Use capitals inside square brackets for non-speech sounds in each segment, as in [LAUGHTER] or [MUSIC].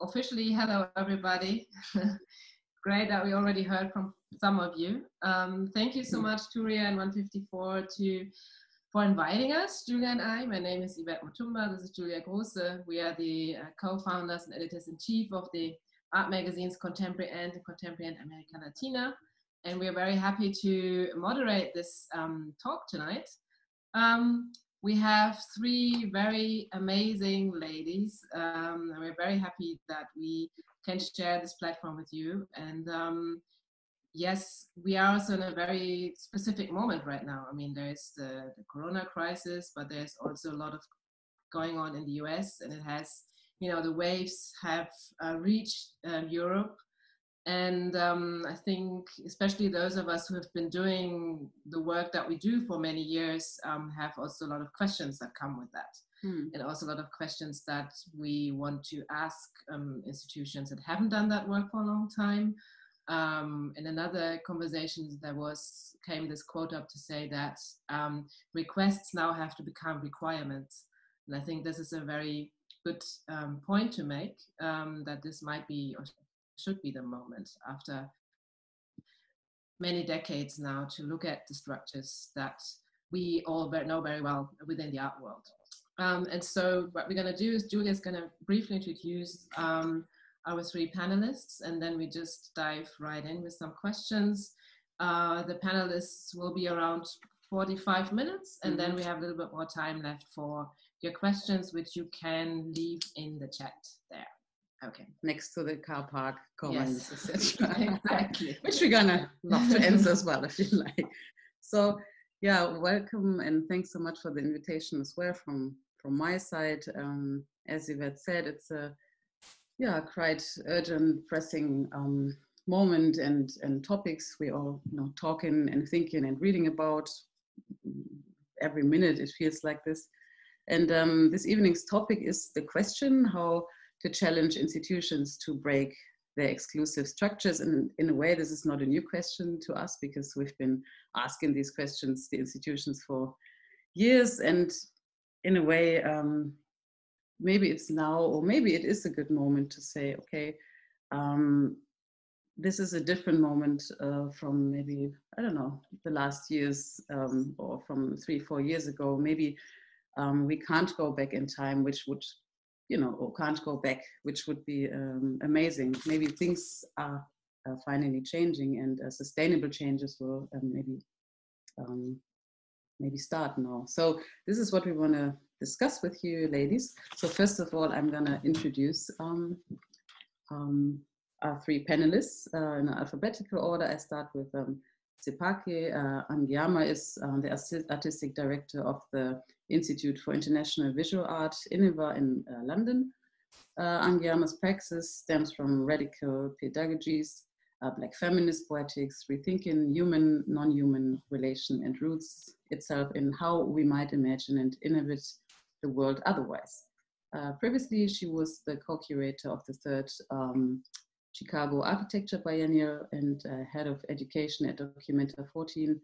officially, hello everybody. [LAUGHS] Great that we already heard from some of you. Um, thank you so much, Touria and 154, to for inviting us, Julia and I. My name is Yvette Mutumba. This is Julia Grosse. We are the uh, co-founders and editors-in-chief of the art magazines Contemporary and Contemporary and America Latina. And we are very happy to moderate this um, talk tonight. Um, we have three very amazing ladies. Um, and we're very happy that we can share this platform with you. And um, yes, we are also in a very specific moment right now. I mean, there's the, the corona crisis, but there's also a lot of going on in the US, and it has, you know, the waves have uh, reached uh, Europe and um, I think, especially those of us who have been doing the work that we do for many years, um, have also a lot of questions that come with that. Hmm. And also a lot of questions that we want to ask um, institutions that haven't done that work for a long time. Um, in another conversation, there was came this quote up to say that um, requests now have to become requirements. And I think this is a very good um, point to make that this might be or should be the moment after many decades now to look at the structures that we all know very well within the art world. Um, and so what we're going to do is Julia's going to briefly introduce um, our three panelists, and then we just dive right in with some questions. Uh, the panelists will be around 45 minutes, and then mm-hmm. we have a little bit more time left for your questions, which you can leave in the chat there. Okay. Next to the car park comments, yes. [LAUGHS] [LAUGHS] exactly. Which we're gonna love to answer as well if you [LAUGHS] like. So yeah, welcome and thanks so much for the invitation as well from from my side. Um, as Yvette said, it's a yeah quite urgent, pressing um, moment and and topics we all you know talking and thinking and reading about every minute. It feels like this. And um, this evening's topic is the question how to challenge institutions to break their exclusive structures. And in a way, this is not a new question to us because we've been asking these questions, the institutions, for years. And in a way, um, maybe it's now, or maybe it is a good moment to say, okay, um, this is a different moment uh, from maybe, I don't know, the last years um, or from three, four years ago. Maybe um, we can't go back in time, which would you know, or can't go back, which would be um, amazing. Maybe things are uh, finally changing and uh, sustainable changes will um, maybe um, maybe start now. So this is what we want to discuss with you, ladies. So first of all, I'm going to introduce um, um, our three panelists uh, in alphabetical order. I start with um, Sepake uh, Angiama is uh, the artistic director of the Institute for International Visual Art, INIVA, in uh, London. Uh, Angiama's praxis stems from radical pedagogies, uh, black feminist poetics, rethinking human, non-human relation and roots itself in how we might imagine and inhabit the world otherwise. Uh, previously, she was the co-curator of the third um, Chicago Architecture Biennial and uh, head of education at Documenta 14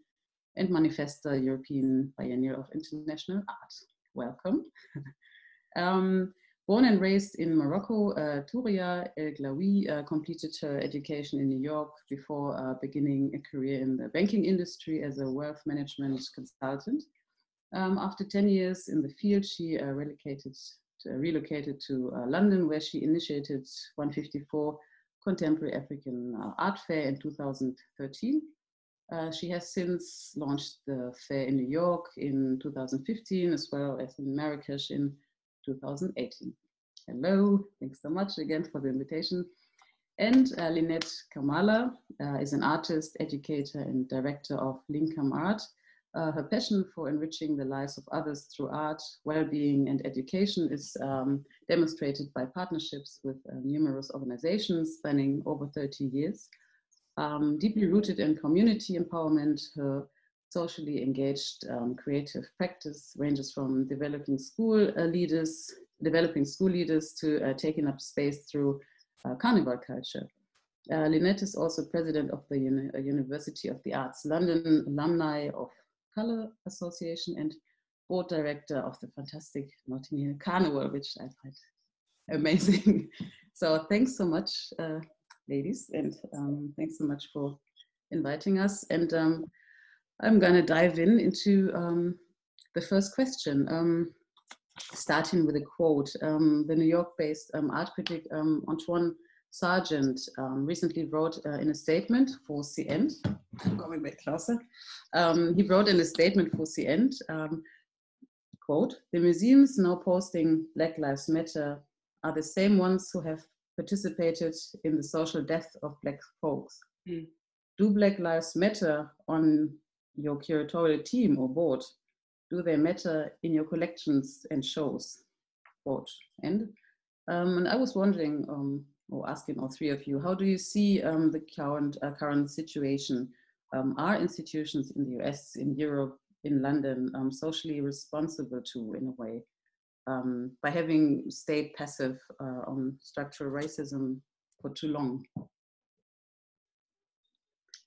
and Manifesta European Biennial of International Art. Welcome. [LAUGHS] um, born and raised in Morocco, uh, Touria El Glaoui uh, completed her education in New York before uh, beginning a career in the banking industry as a wealth management consultant. Um, after 10 years in the field, she uh, relocated to, relocated to uh, London, where she initiated 154 Contemporary African uh, Art Fair in 2013. Uh, she has since launched the fair in New York in 2015, as well as in Marrakesh in 2018. Hello, thanks so much again for the invitation. And uh, Lynette Kamala uh, is an artist, educator, and director of Linkam Art, uh, her passion for enriching the lives of others through art, well-being, and education is um, demonstrated by partnerships with uh, numerous organizations spanning over 30 years. Um, deeply rooted in community empowerment, her socially engaged um, creative practice ranges from developing school uh, leaders, developing school leaders to uh, taking up space through uh, carnival culture. Uh, Lynette is also president of the Uni University of the Arts London, alumni of Color Association and board director of the fantastic Notting Hill Carnival, which I find amazing. [LAUGHS] so thanks so much, uh, ladies, and um, thanks so much for inviting us. And um, I'm going to dive in into um, the first question, um, starting with a quote. Um, the New York-based um, art critic Antwaun Sargent recently wrote uh, in a statement for CN, coming back closer, he wrote in a statement for CN, quote, the museums now posting Black Lives Matter are the same ones who have participated in the social death of Black folks. Mm. Do Black Lives Matter on your curatorial team or board? Do they matter in your collections and shows? Quote. And, um, and I was wondering, um, or asking all three of you, how do you see um, the current, uh, current situation? Um, are institutions in the US, in Europe, in London um, socially responsible to, in a way? Um, by having stayed passive uh, on structural racism for too long.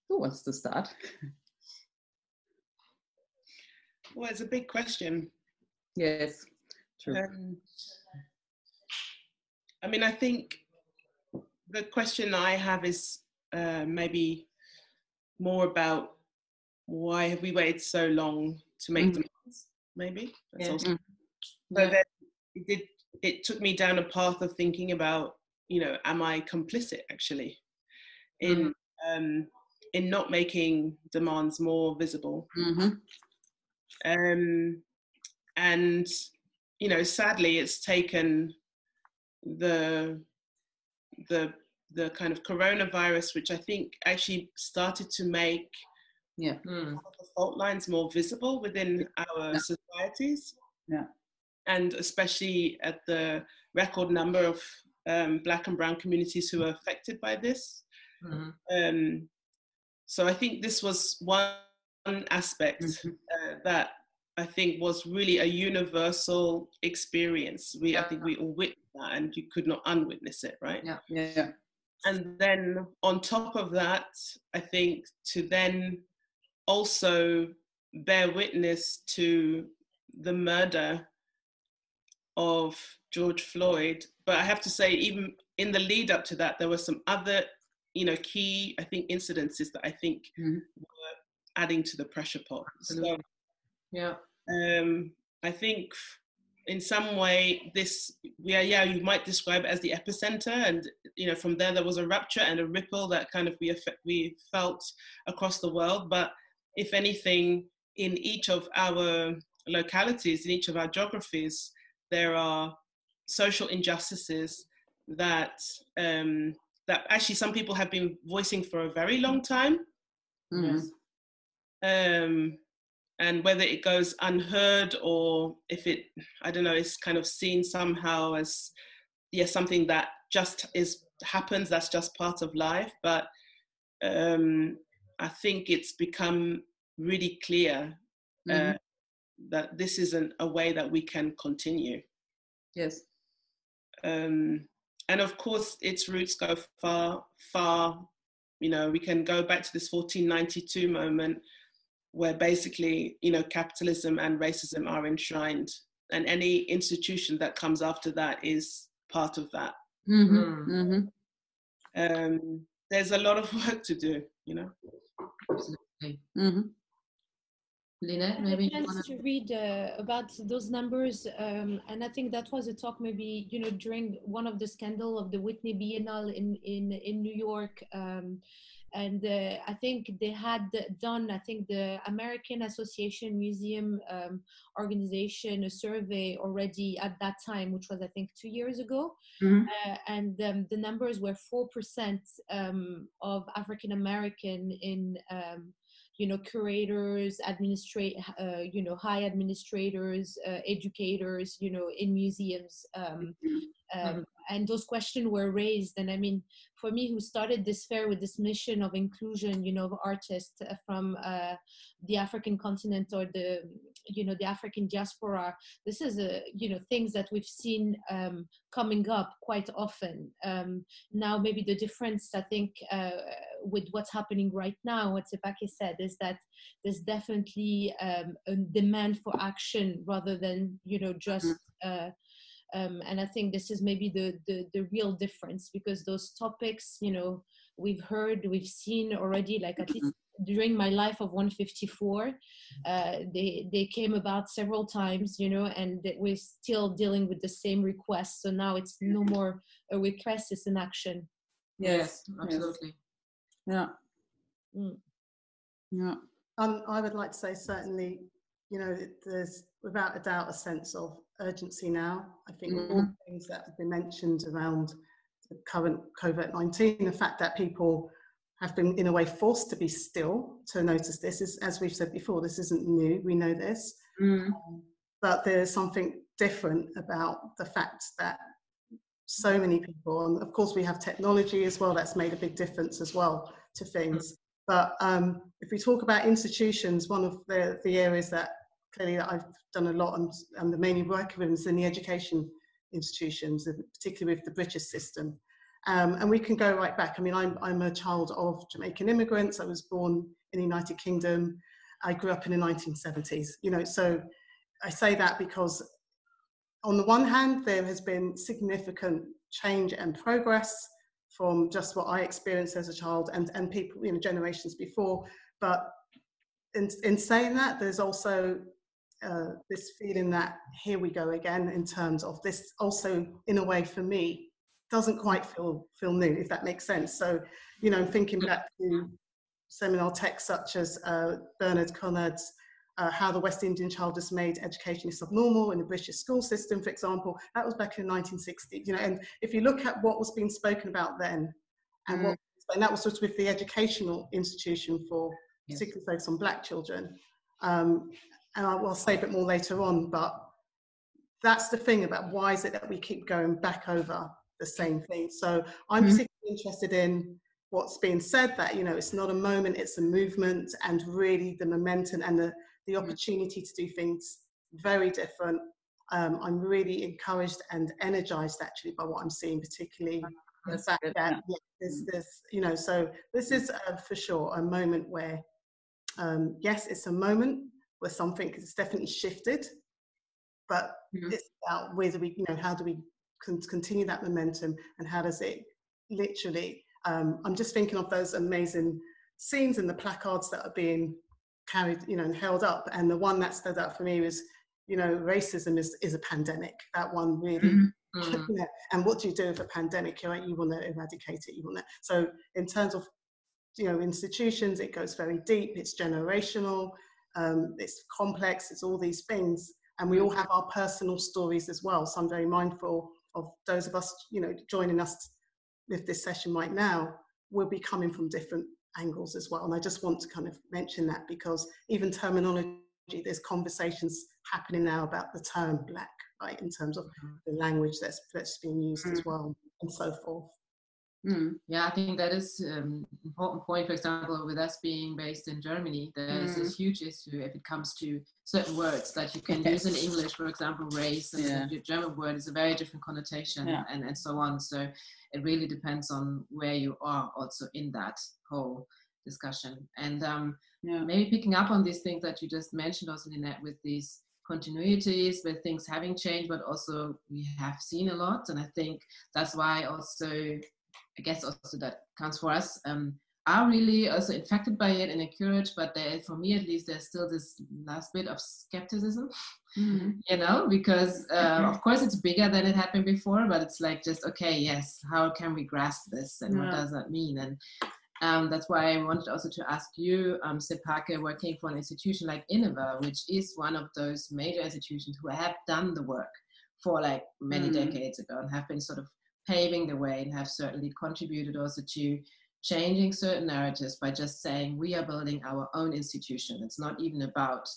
Who wants to start? [LAUGHS] Well, it's a big question. Yes, true. Um, I mean, I think the question I have is uh, maybe more about why have we waited so long to make mm-hmm. demands? Maybe that's yeah. also so then it did it took me down a path of thinking about you know am i complicit actually in mm. um in not making demands more visible mm-hmm. um and you know sadly it's taken the the the kind of coronavirus which i think actually started to make yeah mm. fault lines more visible within our yeah. societies yeah and especially at the record number of um, black and brown communities who are affected by this. Mm-hmm. Um, so I think this was one aspect mm-hmm. uh, that I think was really a universal experience. We, I think we all witnessed that, and you could not unwitness it, right? Yeah, yeah. And then on top of that, I think to then also bear witness to the murder of George Floyd. But I have to say, even in the lead up to that, there were some other, you know, key, I think, incidences that I think mm-hmm. were adding to the pressure pot. So, yeah. Um, I think in some way this yeah yeah you might describe it as the epicenter and you know from there there was a rupture and a ripple that kind of we effect, we felt across the world but if anything in each of our localities in each of our geographies there are social injustices that um, that actually some people have been voicing for a very long time. Mm-hmm. Um, and whether it goes unheard or if it, I don't know, is kind of seen somehow as, yeah, something that just is happens. That's just part of life. But um, I think it's become really clear uh, mm-hmm that this isn't a way that we can continue. Yes. Um, and of course, its roots go far, far. You know, we can go back to this 1492 moment where basically, you know, capitalism and racism are enshrined, and any institution that comes after that is part of that. Mm-hmm. Mm-hmm. Um, there's a lot of work to do, you know. Absolutely. Mm-hmm. Lynette, maybe you want to read uh, about those numbers, um, and I think that was a talk maybe you know during one of the scandal of the Whitney Biennale in in in New York. Um, and uh, I think they had done, I think the American Association Museum um, organization a survey already at that time, which was I think two years ago, mm-hmm. uh, and um, the numbers were four percent um, of African American in um, you know curators administrate uh, you know high administrators uh, educators you know in museums um, mm-hmm. um. And those questions were raised and i mean for me who started this fair with this mission of inclusion you know of artists uh, from uh, the african continent or the you know the african diaspora this is a you know things that we've seen um, coming up quite often um, now maybe the difference i think uh, with what's happening right now what Sepake said is that there's definitely um, a demand for action rather than you know just mm-hmm. uh, um, and I think this is maybe the, the the real difference because those topics, you know, we've heard, we've seen already, like at least during my life of 154 uh, they they came about several times you know and we're still dealing with the same request so now it's no more a request it's an action. Yes, yes. absolutely. Yeah. Mm. yeah. Um, i would like to say certainly you know there's without a doubt a sense of urgency now i think mm-hmm. all the things that have been mentioned around the current covid-19 the fact that people have been in a way forced to be still to notice this is as we've said before this isn't new we know this mm. um, but there's something different about the fact that so many people and of course we have technology as well that's made a big difference as well to things mm. but um, if we talk about institutions one of the, the areas that clearly i've done a lot and, and the with is in the education institutions particularly with the british system um, and we can go right back. I mean, I'm, I'm a child of Jamaican immigrants. I was born in the United Kingdom. I grew up in the 1970s. You know, so I say that because on the one hand, there has been significant change and progress from just what I experienced as a child and, and people, you know, generations before. But in, in saying that, there's also uh, this feeling that here we go again in terms of this also, in a way, for me, doesn't quite feel feel new, if that makes sense. So, you know, thinking back to seminal texts such as uh, Bernard Coard's uh, How the West Indian Child Has Made Education is Subnormal in the British school system, for example, that was back in the 1960s. You know, and if you look at what was being spoken about then, and mm. what and that was sort of with the educational institution for yes. particularly focused on black children. Um, and I will say a bit more later on, but that's the thing about why is it that we keep going back over the same thing. So I'm mm-hmm. particularly interested in what's being said that, you know, it's not a moment, it's a movement and really the momentum and the, the mm-hmm. opportunity to do things very different. Um, I'm really encouraged and energized actually by what I'm seeing, particularly the fact good, that yeah. there's, mm. you know, so this is uh, for sure a moment where, um, yes, it's a moment where something has definitely shifted, but mm-hmm. it's about whether we, you know, how do we continue that momentum and how does it literally um, i'm just thinking of those amazing scenes and the placards that are being carried you know and held up and the one that stood out for me was you know racism is, is a pandemic that one really mm-hmm. [LAUGHS] mm-hmm. and what do you do with a pandemic right you want to eradicate it you want to so in terms of you know institutions it goes very deep it's generational um, it's complex it's all these things and we all have our personal stories as well so i'm very mindful of those of us, you know, joining us with this session right now will be coming from different angles as well. And I just want to kind of mention that because even terminology, there's conversations happening now about the term black, right, in terms of mm-hmm. the language that's, that's being used as well, and so forth. Mm, yeah, I think that is an um, important point. For example, with us being based in Germany, there's mm. this huge issue if it comes to certain words that you can yes. use in English. For example, race and yeah. the German word is a very different connotation, yeah. and, and so on. So it really depends on where you are also in that whole discussion. And um, yeah. maybe picking up on these things that you just mentioned, also Lynette, with these continuities with things having changed but also we have seen a lot and i think that's why also I guess also that counts for us, um, are really also infected by it and encouraged. But there, for me at least, there's still this last bit of skepticism, mm-hmm. [LAUGHS] you know, because uh, of course it's bigger than it had been before, but it's like just okay, yes, how can we grasp this and yeah. what does that mean? And um, that's why I wanted also to ask you, um, Sepake, working for an institution like Iniva, which is one of those major institutions who have done the work for like many mm-hmm. decades ago and have been sort of paving the way and have certainly contributed also to changing certain narratives by just saying we are building our own institution. It's not even about,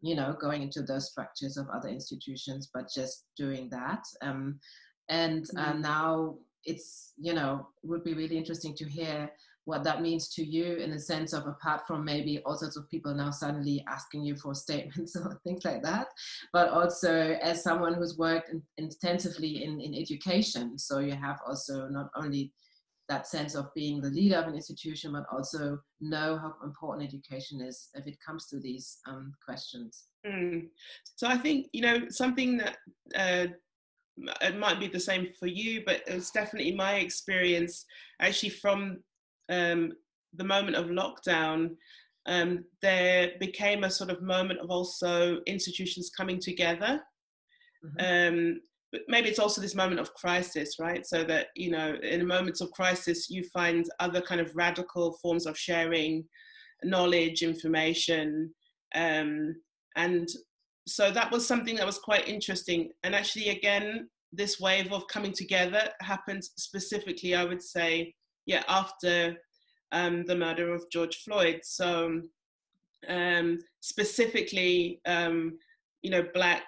you know, going into those structures of other institutions, but just doing that. Um, and uh, mm-hmm. now it's, you know, would be really interesting to hear what that means to you in the sense of apart from maybe all sorts of people now suddenly asking you for [LAUGHS] statements or things like that but also as someone who's worked in, intensively in, in education so you have also not only that sense of being the leader of an institution but also know how important education is if it comes to these um, questions mm. so i think you know something that uh, it might be the same for you, but it was definitely my experience actually from um, the moment of lockdown. Um, there became a sort of moment of also institutions coming together. Mm-hmm. Um, but maybe it's also this moment of crisis, right? So that, you know, in moments of crisis, you find other kind of radical forms of sharing knowledge, information. Um, and so that was something that was quite interesting. And actually, again, this wave of coming together happened specifically, I would say, yeah, after um, the murder of George Floyd. So um, specifically, um, you know, black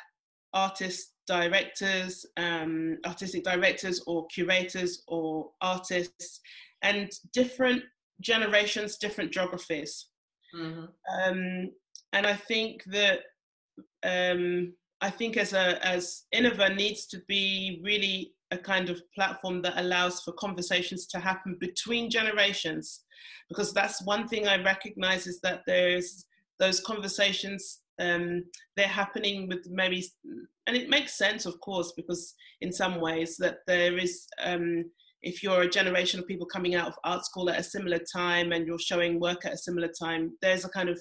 artists, directors, um, artistic directors or curators or artists, and different generations, different geographies. Mm-hmm. Um, and I think that um, I think as a as Iniva needs to be really a kind of platform that allows for conversations to happen between generations, because that's one thing I recognize is that there's those conversations um, they're happening with maybe, and it makes sense, of course, because in some ways that there is. Um, if you're a generation of people coming out of art school at a similar time and you're showing work at a similar time, there's a kind of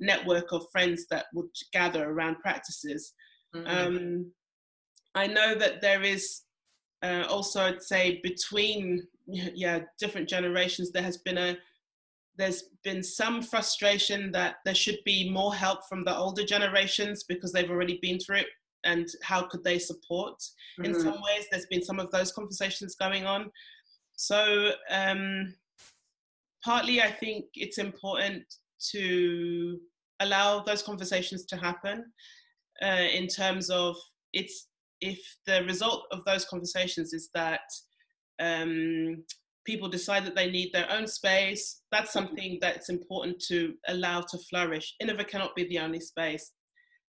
network of friends that would gather around practices. Mm-hmm. Um, I know that there is uh, also, I'd say, between yeah different generations, there has been a there's been some frustration that there should be more help from the older generations because they've already been through it and how could they support mm-hmm. in some ways there's been some of those conversations going on so um, partly i think it's important to allow those conversations to happen uh, in terms of it's if the result of those conversations is that um, people decide that they need their own space that's something that's important to allow to flourish. Iniva cannot be the only space.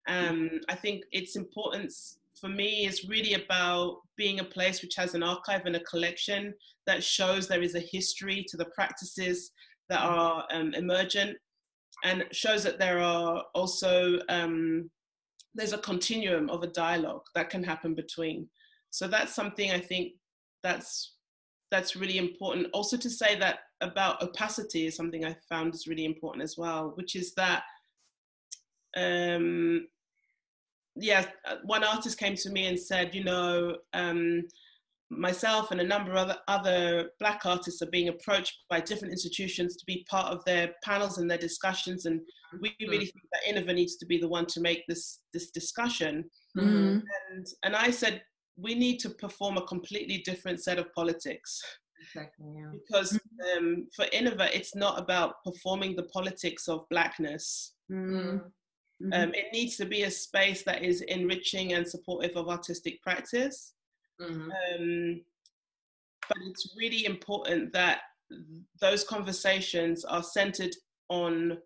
Um, i think its importance for me is really about being a place which has an archive and a collection that shows there is a history to the practices that are um, emergent and shows that there are also um, there's a continuum of a dialogue that can happen between. So that's something i think that's that's really important. Also to say that about opacity is something i found is really important as well which is that um yeah one artist came to me and said you know um myself and a number of other, other black artists are being approached by different institutions to be part of their panels and their discussions and we mm-hmm. really think that Iniva needs to be the one to make this this discussion mm-hmm. and and I said we need to perform a completely different set of politics exactly, yeah. because mm-hmm. um, for Iniva it's not about performing the politics of blackness mm-hmm. Um, mm-hmm. it needs to be a space that is enriching and supportive of artistic practice Mm-hmm. Um, but it's really important that those conversations are centered on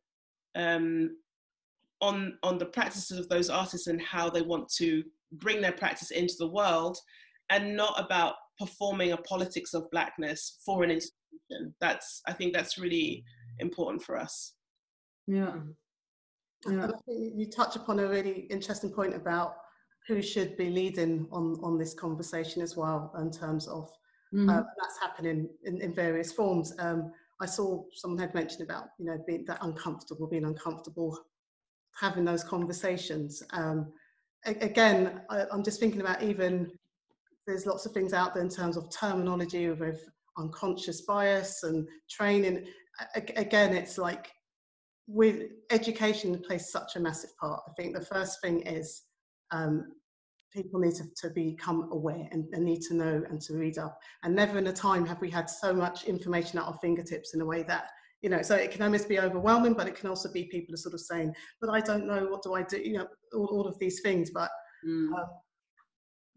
um, on on the practices of those artists and how they want to bring their practice into the world, and not about performing a politics of blackness for an institution. That's I think that's really important for us. Yeah. yeah. You touch upon a really interesting point about who should be leading on, on this conversation as well in terms of mm-hmm. uh, that's happening in, in various forms. Um, I saw someone had mentioned about you know being that uncomfortable, being uncomfortable, having those conversations. Um, a- again, I, am just thinking about even there's lots of things out there in terms of terminology with unconscious bias and training. A- again, it's like with education plays such a massive part. I think the first thing is um, people need to, to become aware and, and, need to know and to read up. And never in a time have we had so much information at our fingertips in a way that, you know, so it can almost be overwhelming, but it can also be people are sort of saying, but I don't know, what do I do? You know, all, all of these things. But mm. um,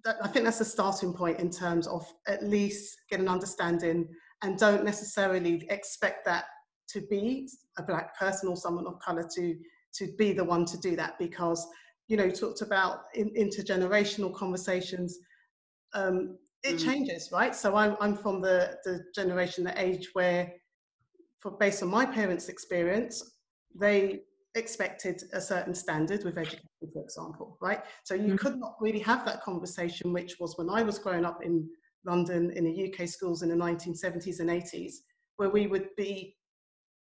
that, I think that's a starting point in terms of at least get an understanding and don't necessarily expect that to be a black person or someone of color to to be the one to do that because you know, talked about in, intergenerational conversations, um, it mm. changes, right? So I'm, I'm from the, the generation, the age where, for based on my parents' experience, they expected a certain standard with education, for example, right? So you Mhm. could not really have that conversation, which was when I was growing up in London in the UK schools in the 1970s and 80s, where we would be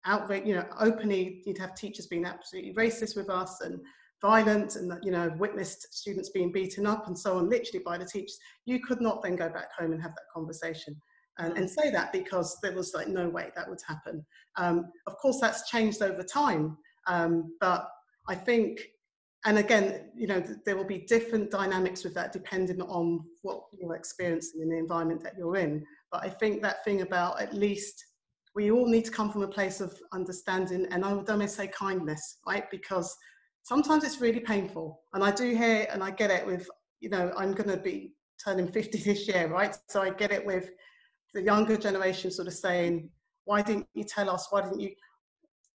outright, you know, openly, you'd have teachers being absolutely racist with us and violent and, you know, witnessed students being beaten up and so on, literally by the teachers. You could not then go back home and have that conversation and, and say that because there was like no way that would happen. Um, of course, that's changed over time, um, but I think, and again, you know, th- there will be different dynamics with that depending on what you're experiencing in the environment that you're in. But I think that thing about at least we all need to come from a place of understanding, and I would almost say kindness, right? Because sometimes it's really painful, and I do hear and I get it with, you know, I'm going to be turning 50 [LAUGHS] this year, right? So I get it with the younger generation sort of saying, why didn't you tell us? Why didn't you?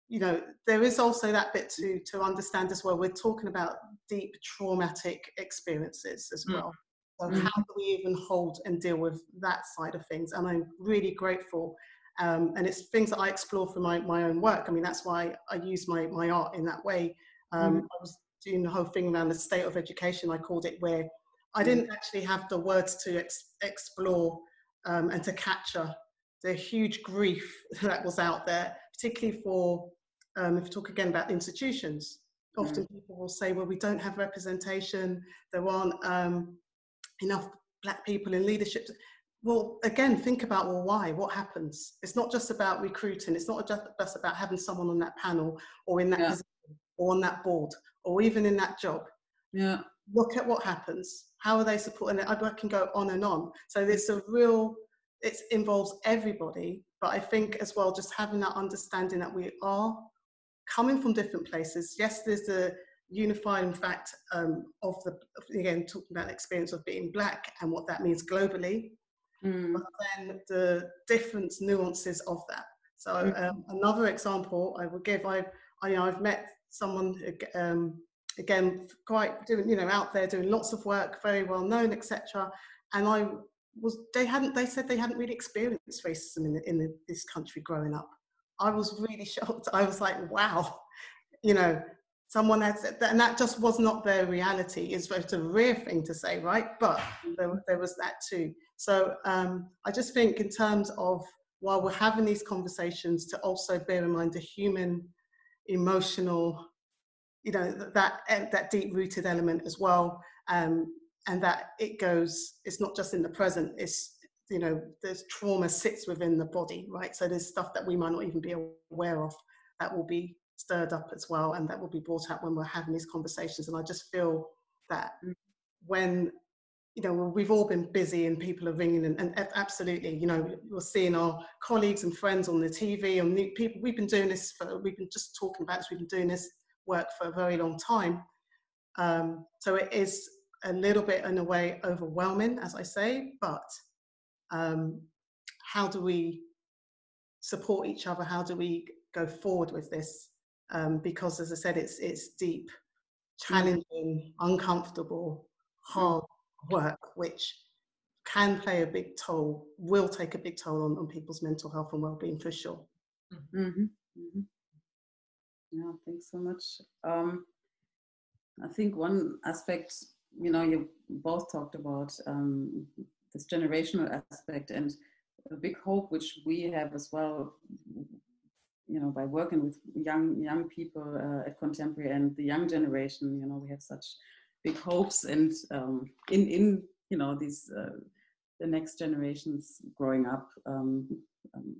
You know, there is also that bit to to understand as well. We're talking about deep traumatic experiences as Mm. well. So Mm. how do we even hold and deal with that side of things? And I'm really grateful. Um, and it's things that I explore for my, my own work. I mean, that's why I use my, my art in that way. Um, I was doing the whole thing around the state of education, I called it, where I didn't actually have the words to ex- explore um, and to capture the huge grief [LAUGHS] that was out there, particularly for, um, if you talk again about institutions, often people will say, well, we don't have representation, there aren't um, enough black people in leadership. Well, again, think about, well, why? What happens? It's not just about recruiting, it's not just, just about having someone on that panel or in that Yeah. position or on that board or even in that job Yeah. look at what happens. How are they supporting it? I can go on and on. So there's a real, it involves everybody, but I think as well, just having that understanding that we are coming from different places. Yes, there's a unifying fact um, of the, again, talking about the experience of being black and what that means globally, Mm. but then the different nuances of that. So Mm. um, another example I will give, I, I, you know, I've met someone um, again quite doing, you know, out there doing lots of work, very well known, etc. And I was, they hadn't, they said they hadn't really experienced racism in, in the, this country growing up. I was really [LAUGHS] shocked. I was like, wow, you know, someone had said that, and that just was not their reality. It's it's a rare thing to say, right? But there, there was that too. So um, I just think, in terms of while we're having these conversations, to also bear in mind the human, emotional, you know, that that deep rooted element as well, um, and that it goes. It's not just in the present. It's you know, there's trauma sits within the body, right? So there's stuff that we might not even be aware of that will be stirred up as well, and that will be brought up when we're having these conversations. And I just feel that when you know we've all been busy and people are ringing and, and absolutely you know we're seeing our colleagues and friends on the tv and new people we've been doing this for we've been just talking about this we've been doing this work for a very long time. Um, so it is a little bit in a way overwhelming as i say but um, how do we support each other? How do we go forward with this? Um, because as i said it's it's deep challenging uncomfortable hard work, which can play a big toll, will take a big toll on, on people's mental health and well-being for sure. Mm-hmm. Mm-hmm. Yeah, thanks so much. Um, I think one aspect, you know, you both talked about um, this generational aspect and a big hope which we have as well, you know, by working with young young people uh, at Contemporary and the young generation, you know, we have such big hopes and um, in in you know these uh, the next generations growing up um, um,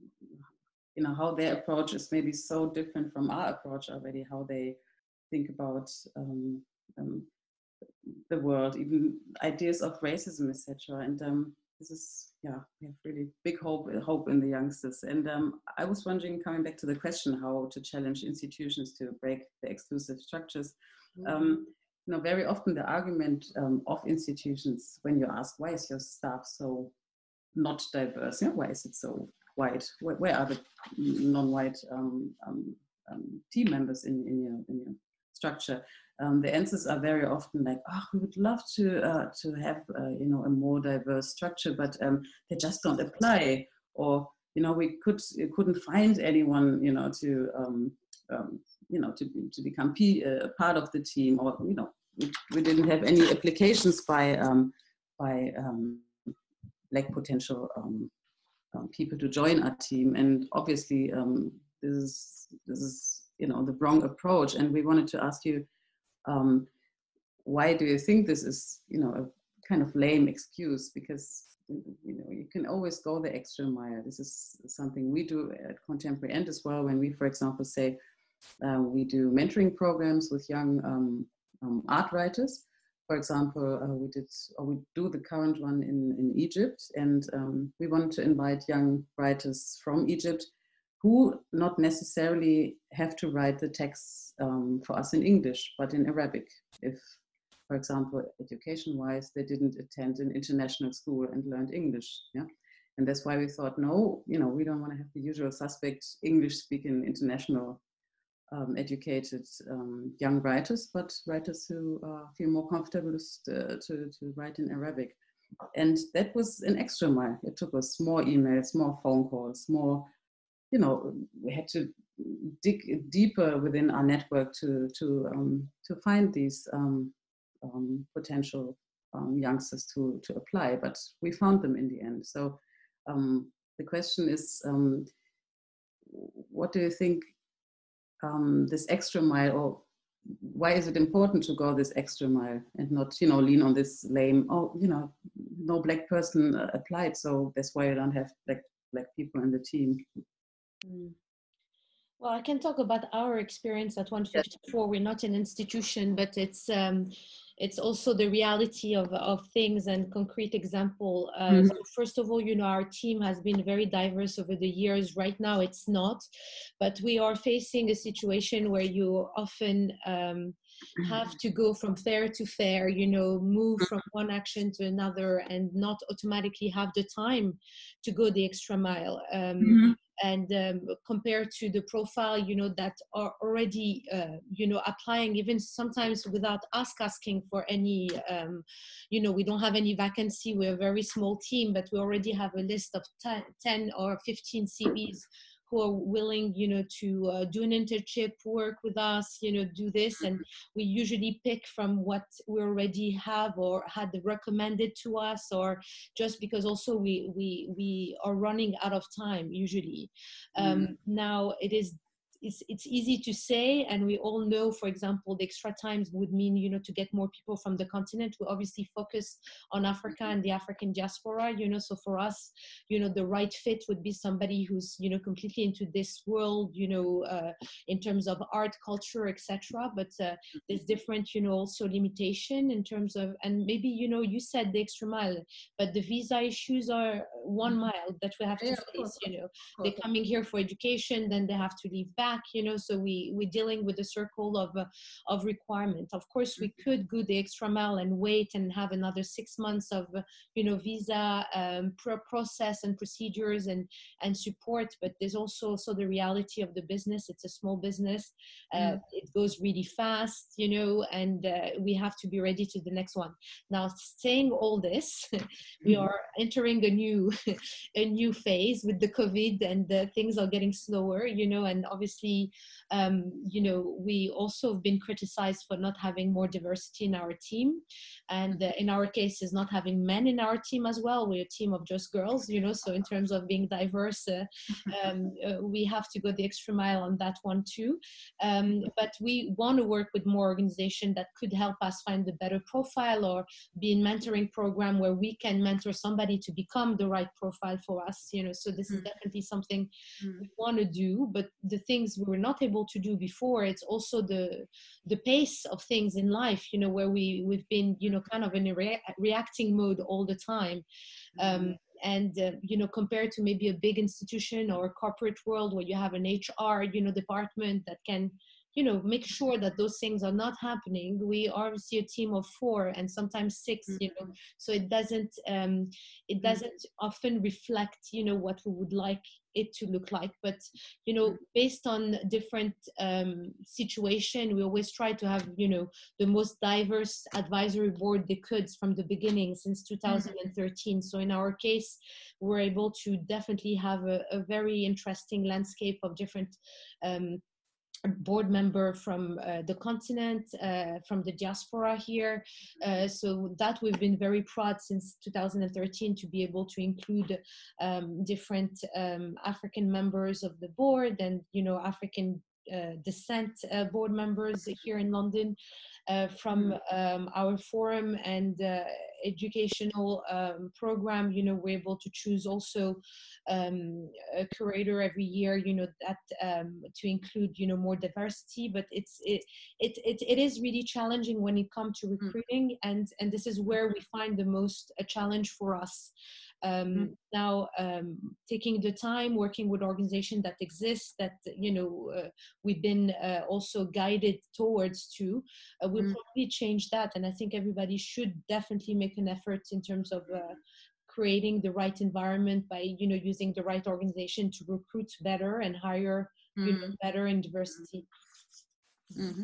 you know how their approach is maybe so different from our approach already how they think about um, um, the world even ideas of racism etc and um, this is yeah we have really big hope hope in the youngsters. And um, i was wondering coming back to the question how to challenge institutions to break the exclusive structures um, you know, very often the argument um, of institutions when you ask why is your staff so not diverse, you know, why is it so white? Where, where are the non-white um, um, um, team members in, in, your, in your structure? Um, the answers are very often like, oh, we would love to uh, to have uh, you know a more diverse structure, but um, they just don't apply, or you know we could couldn't find anyone you know to you know, to, to become P, uh, part of the team or, you know, we, we didn't have any applications by, um, by um, black potential um, um, people to join our team. And obviously um, this is, this is, you know, the wrong approach. And we wanted to ask you, um, why do you think this is, you know, a kind of lame excuse? Because you know you can always go the extra mile. This is something we do at Contemporary And as well. When we, for example, say uh, we do mentoring programs with young um, um, art writers. For example, uh, we did or we do the current one in in Egypt, and um, we want to invite young writers from Egypt who not necessarily have to write the texts um, for us in English, but in Arabic. If, for example, education-wise, they didn't attend an international school and learned English, yeah. And that's why we thought, no, you know, we don't want to have the usual suspect English-speaking international um, educated um, young writers, but writers who uh, feel more comfortable to, to, to write in Arabic. And that was an extra mile. It took us more emails, more phone calls, more you know, we had to dig deeper within our network to to um, to find these um, um, potential um, youngsters to to apply. But we found them in the end. So the question is, what do you think? This extra mile, or why is it important to go this extra mile and not, you know, lean on this lame? Oh, you know, no black person uh, applied, so that's why you don't have black black people in the team. Mm. Well, I can talk about our experience at 154. We're not an institution, but it's um, it's also the reality of, of things and concrete example. Uh, mm-hmm. so first of all, you know, our team has been very diverse over the years. Right now, it's not, but we are facing a situation where you often um, have to go from fair to fair, you know, move from one action to another and not automatically have the time to go the extra mile. Um, mm-hmm and um, compared to the profile you know that are already uh, you know applying even sometimes without us asking for any um, you know we don't have any vacancy. We're a very small team but we already have a list of 10, 10 or 15 cvs who are willing you know to uh, do an internship work with us you know do this. And we usually pick from what we already have or had recommended to us or just because also we we we are running out of time usually. Um, mm. now it is it's, it's easy to say and we all know for example the extra times would mean you know to get more people from the continent. We obviously focus on africa and the african diaspora you know so for us you know the right fit would be somebody who's you know completely into this world you know uh, in terms of art culture etc but uh, there's different you know also limitation in terms of and maybe you know you said the extra mile but the visa issues are one mile that we have to yeah, face you know. they're coming here for education then they have to leave back back you know so we we're dealing with a circle of uh, of requirement of course we mm-hmm. could go the extra mile and wait and have another six months of uh, you know visa um, pro- process and procedures and and support but there's also also the reality of the business it's a small business uh, mm. it goes really fast you know and uh, we have to be ready to the next one now saying all this [LAUGHS] we mm-hmm. are entering a new [LAUGHS] a new phase with the covid and uh, things are getting slower you know and obviously obviously, um, you know, we also have been criticized for not having more diversity in our team. And uh, in our case, is not having men in our team as well. We're a team of just girls, you know, so in terms of being diverse, uh, um, [LAUGHS] uh, we have to go the extra mile on that one too. Um, but we want to work with more organization that could help us find a better profile or be in mentoring program where we can mentor somebody to become the right profile for us, you know, so this is mm. definitely something mm. we want to do. But the thing things we were not able to do before it's also the the pace of things in life you know where we we've been you know kind of in a rea- reacting mode all the time um, mm-hmm. and uh, you know compared to maybe a big institution or corporate world where you have an hr you know department that can you know make sure that those things are not happening we are obviously a team of four and sometimes 6 mm-hmm. you know so it doesn't um, it mm-hmm. doesn't often reflect you know what we would like it to look like. But you know mm-hmm. based on different um, situation we always try to have you know the most diverse advisory board they could from the beginning since 2013 so in our case we're able to definitely have a, a very interesting landscape of different um, board member from uh, the continent, uh, from the diaspora here. Uh, so that we've been very proud since 2013 to be able to include um, different um, African members of the board and, you know, African uh, descent uh, board members here in London uh, from um, our forum and educational um, program. You know, we're able to choose also um, a curator every year. You know, that um, to include you know more diversity. But it's it it it, it is really challenging when it comes to mm. recruiting, and and this is where we find the most a challenge for us. Um, mm. Now, um, taking the time working with organizations that exist that you know uh, we've been uh, also guided towards to, uh, will mm. probably change that. And I think everybody should definitely make an effort in terms of uh, creating the right environment by you know using the right organization to recruit better and hire mm. you know, mm. better in diversity. Mm-hmm.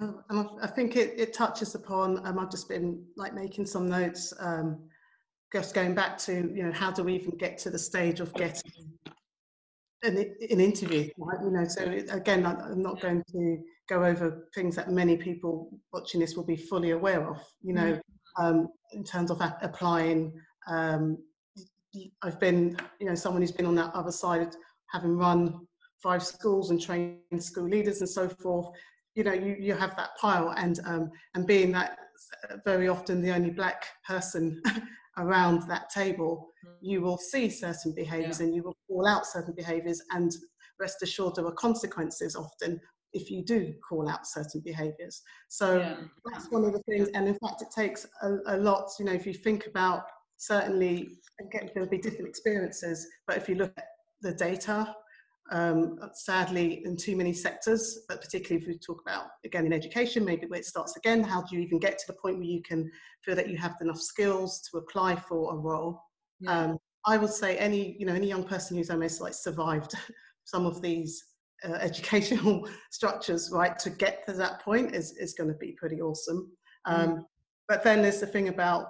Um, I think it, it touches upon, um, I've just been like making some notes, um, just going back to, you know, how do we even get to the stage of getting an, an interview, right? You know, so again, I'm not going to go over things that many people watching this will be fully aware of, you know, mm. um, in terms of applying. Um, I've been, you know, someone who's been on that other side, having run five schools and trained school leaders and so forth you know you, you have that pile and um, and being that very often the only black person [LAUGHS] around that table mm. you will see certain behaviors yeah. and you will call out certain behaviors and rest assured there are consequences often if you do call out certain behaviors so yeah. that's one of the things and in fact it takes a, a lot you know if you think about certainly again there'll be different experiences but if you look at the data um, sadly in too many sectors, but particularly if we talk about, again, in education, maybe where it starts again, how do you even get to the point where you can feel that you have enough skills to apply for a role? Yeah. Um, I would say any, you know, any young person who's almost like survived [LAUGHS] some of these uh, [LAUGHS] educational structures, right, to get to that point is, is going to be pretty awesome. Um, mm. But then there's the thing about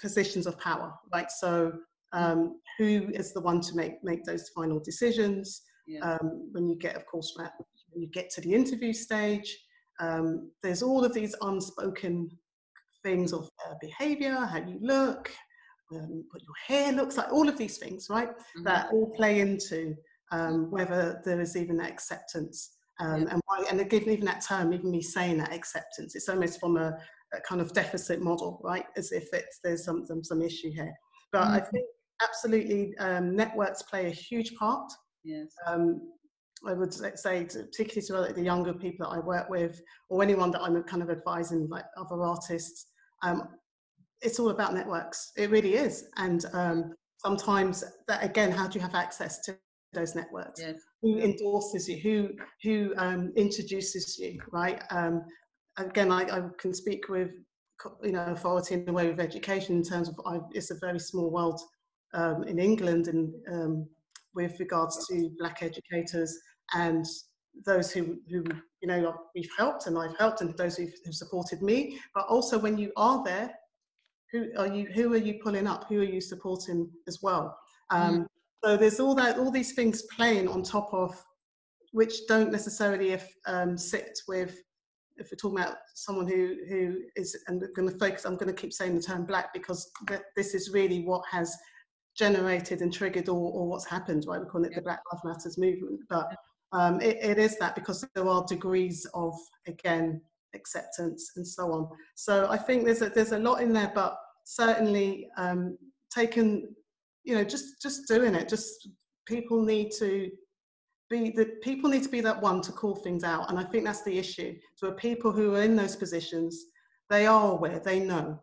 positions of power, right? So um, who is the one to make, make those final decisions? Yeah. um, when you get, of course, when you get to the interview stage. Um, there's all of these unspoken things of uh, behavior, how you look, um, what your hair looks like, all of these things, right? Mm-hmm. That all play into um, whether there is even that acceptance. Um, yeah. and, why, and given even that term, even me saying that acceptance, it's almost from a, a kind of deficit model, right? As if it's, there's some, some, some issue here. But mm-hmm. I think absolutely um, networks play a huge part Yes. Um, I would say, to, particularly to like the younger people that I work with, or anyone that I'm kind of advising, like other artists, um, it's all about networks. It really is. And um, sometimes, that again, how do you have access to those networks? Yes. Who endorses you? Who who um, introduces you? Right. Um, again, I, I, can speak with you know authority in the way of education in terms of I, it's a very small world um, in England and with regards to black educators and those who, who you know we've helped and I've helped and those who've, who've supported me. But also when you are there who are you who are you pulling up? Who are you supporting as well? Um, mm. so there's all that all these things playing on top of which don't necessarily if, um, sit with if we're talking about someone who who is and going to focus i'm going to keep saying the term black because th- this is really what has generated and triggered or, or what's happened, right? We call it yeah. the Black Lives Matters movement. But um, it, it is that because there are degrees of, again, acceptance and so on. So I think there's a, there's a lot in there, but certainly um, taken, you know, just, just doing it, just people need to be the people need to be that one to call things out. And I think that's the issue. So people who are in those positions, they are aware, they know.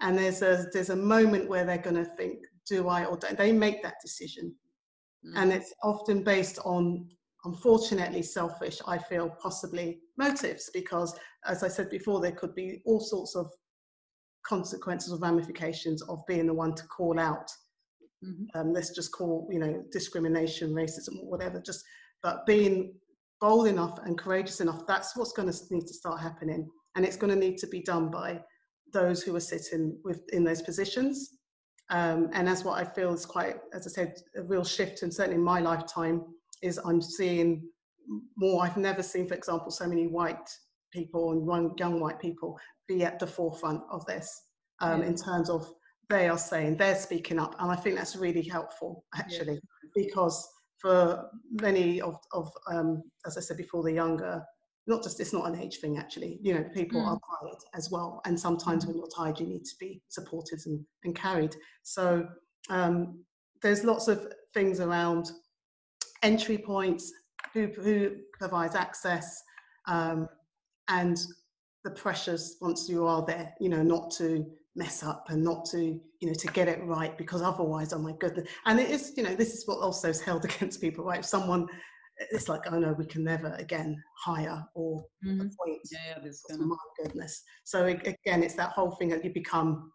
And there's a, there's a moment where they're going to think, do I or don't they make that decision? Mm. And it's often based on, unfortunately, selfish, I feel, possibly motives, because as I said before, there could be all sorts of consequences or ramifications of being the one to call out. Mm-hmm. Um, let's just call, you know, discrimination, racism, or whatever, just, but being bold enough and courageous enough, that's what's going to need to start happening. And it's going to need to be done by those who are sitting with, in those positions um, and that's what I feel is quite, as I said, a real shift, and certainly in my lifetime, is I'm seeing more. I've never seen, for example, so many white people and young white people be at the forefront of this um, yeah. in terms of they are saying they're speaking up, and I think that's really helpful actually yeah. because for many of, of um, as I said before, the younger not just it's not an age thing actually. You know people mm. are tired as well and sometimes when you're tired you need to be supported and, and carried. So um, there's lots of things around entry points who, who provides access um, and the pressures once you are there you know not to mess up and not to you know to get it right because otherwise oh my goodness. And it is you know this is what also is held [LAUGHS] against people right? If someone it's like oh no we can never again hire or mm-hmm. appoint yeah, yeah this my goodness so again it's that whole thing that you become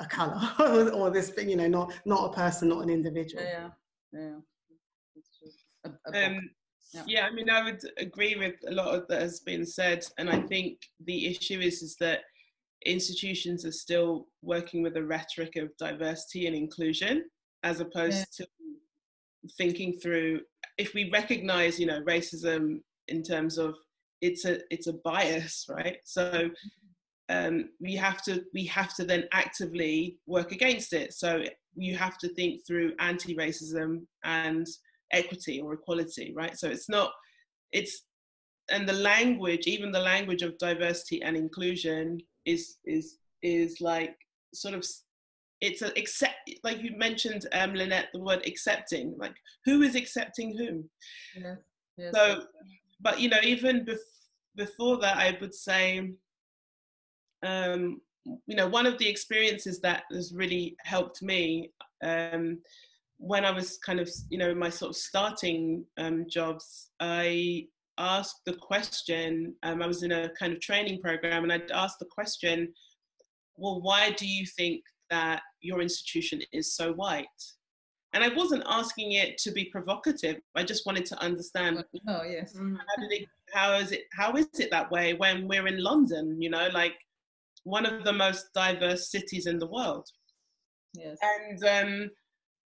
a color [LAUGHS] or this thing you know not not a person not an individual yeah yeah, yeah. A, a um, yeah. yeah. I mean, I would agree with a lot of that has been said, and I think the issue is is that institutions are still working with a rhetoric of diversity and inclusion, as opposed yeah. to thinking through if we recognize, you know, racism in terms of it's a it's a bias, right? So um, we have to we have to then actively work against it. So you have to think through anti-racism and equity or equality, right? So it's not, it's, and the language, even the language of diversity and inclusion is, is, is like sort of, it's a accept, like you mentioned, um, Lynette, the word accepting, like who is accepting whom? Yeah. Yes. So, but you know, even bef- before that, I would say, um, you know, one of the experiences that has really helped me um, when I was kind of, you know, my sort of starting um, jobs, I asked the question, um, I was in a kind of training program, and I'd asked the question, well, why do you think that your institution is so white? And I wasn't asking it to be provocative. I just wanted to understand. Oh yes. How, did it, how is it? How is it that way when we're in London? You know, like one of the most diverse cities in the world. Yes. And um,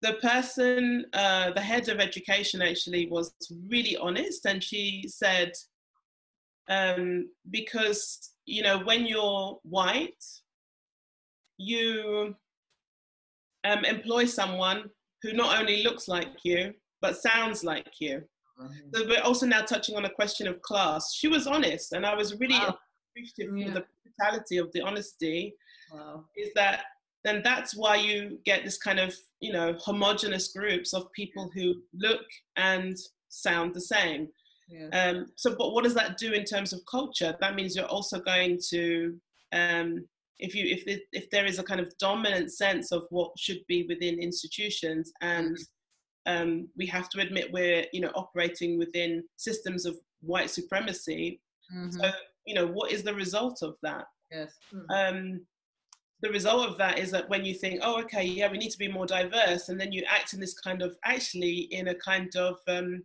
the person, uh, the head of education actually was really honest and she said, um, because, you know, when you're white, you um, employ someone who not only looks like you, but sounds like you. Mm-hmm. So we're also now touching on a question of class. She was honest, and I was really wow. appreciative yeah. for the brutality of the honesty. Wow. Is that then that's why you get this kind of you know homogenous groups of people who look and sound the same yeah. um, so but what does that do in terms of culture that means you're also going to um, if you if it, if there is a kind of dominant sense of what should be within institutions and um, we have to admit we're you know operating within systems of white supremacy mm-hmm. so you know what is the result of that yes mm. um, the result of that is that when you think, oh, okay, yeah, we need to be more diverse, and then you act in this kind of actually in a kind of um,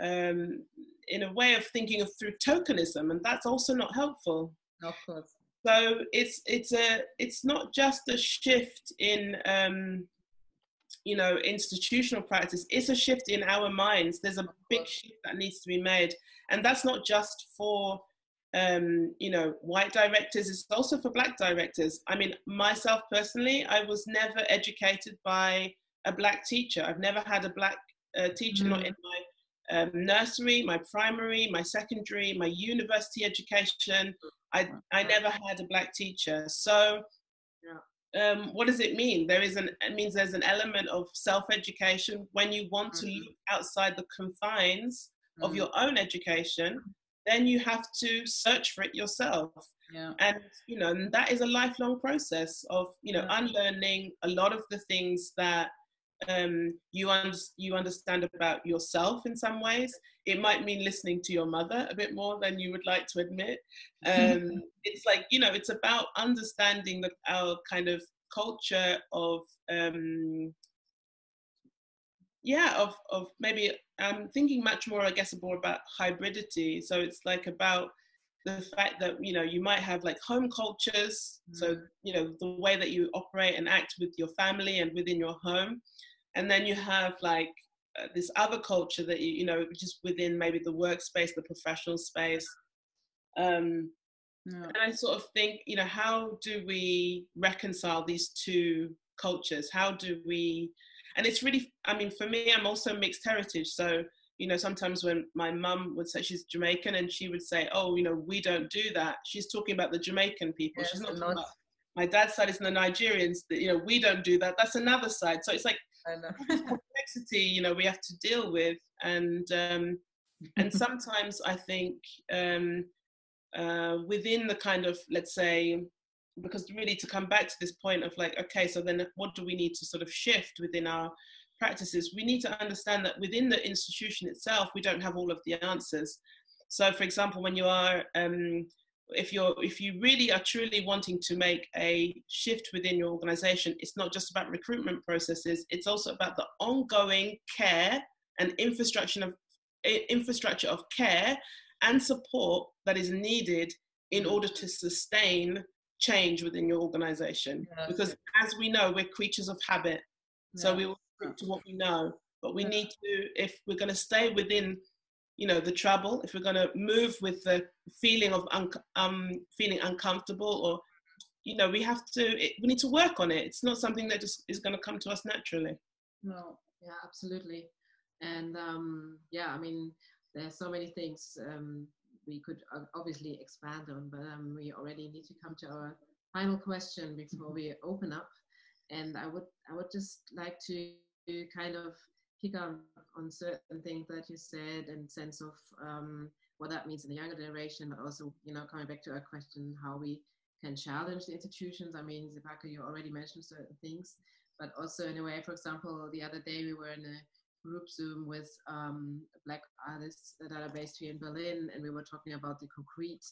um, in a way of thinking of through tokenism, and that's also not helpful. Of course. So it's it's a it's not just a shift in um, you know institutional practice. It's a shift in our minds. There's a big shift that needs to be made, and that's not just for um, you know, white directors, it's also for black directors. I mean, myself personally, I was never educated by a black teacher. I've never had a black uh, teacher, mm. not in my um, nursery, my primary, my secondary, my university education. I, I never had a black teacher. So, um, what does it mean? There is an, it means there's an element of self-education when you want mm-hmm. to look outside the confines mm-hmm. of your own education then you have to search for it yourself. Yeah. And you know, and that is a lifelong process of you know yeah. unlearning a lot of the things that um, you un- you understand about yourself in some ways. It might mean listening to your mother a bit more than you would like to admit. Um, [LAUGHS] it's like you know, it's about understanding the, our kind of culture of um, yeah of of maybe i'm thinking much more i guess more about hybridity so it's like about the fact that you know you might have like home cultures mm. so you know the way that you operate and act with your family and within your home. And then you have like uh, this other culture that you, you know just within maybe the workspace the professional space. Um, and i sort of think you know how do we reconcile these two cultures? How do we and it's really i mean for me i'm also mixed heritage so you know sometimes when my mum would say she's jamaican and she would say oh you know we don't do that she's talking about the jamaican people. Yes, she's not talking about my dad's side is the nigerians that you know we don't do that. That's another side. So it's like [LAUGHS] complexity you know we have to deal with. And um and [LAUGHS] sometimes i think um uh within the kind of let's say because really to come back to this point of like okay so then what do we need to sort of shift within our practices we need to understand that within the institution itself we don't have all of the answers. So for example when you are um, if you're if you really are truly wanting to make a shift within your organization it's not just about recruitment processes it's also about the ongoing care and infrastructure of infrastructure of care and support that is needed in order to sustain change within your organization. Yeah. because as we know we're creatures of habit. So we will stick to what we know but we need to if we're going to stay within you know the trouble if we're going to move with the feeling of un- um feeling uncomfortable or you know we have to it, we need to work on it. It's not something that just is going to come to us naturally. No yeah absolutely. And um yeah i mean there's so many things um we could obviously expand on, but um, we already need to come to our final question before we open up. And I would I would just like to kind of pick up on certain things that you said and sense of um, what that means in the younger generation, but also you know coming back to our question how we can challenge the institutions. I mean, Sepake, you already mentioned certain things, but also in a way, for example, the other day we were in a group Zoom with um, black artists that are based here in Berlin, and we were talking about the concrete,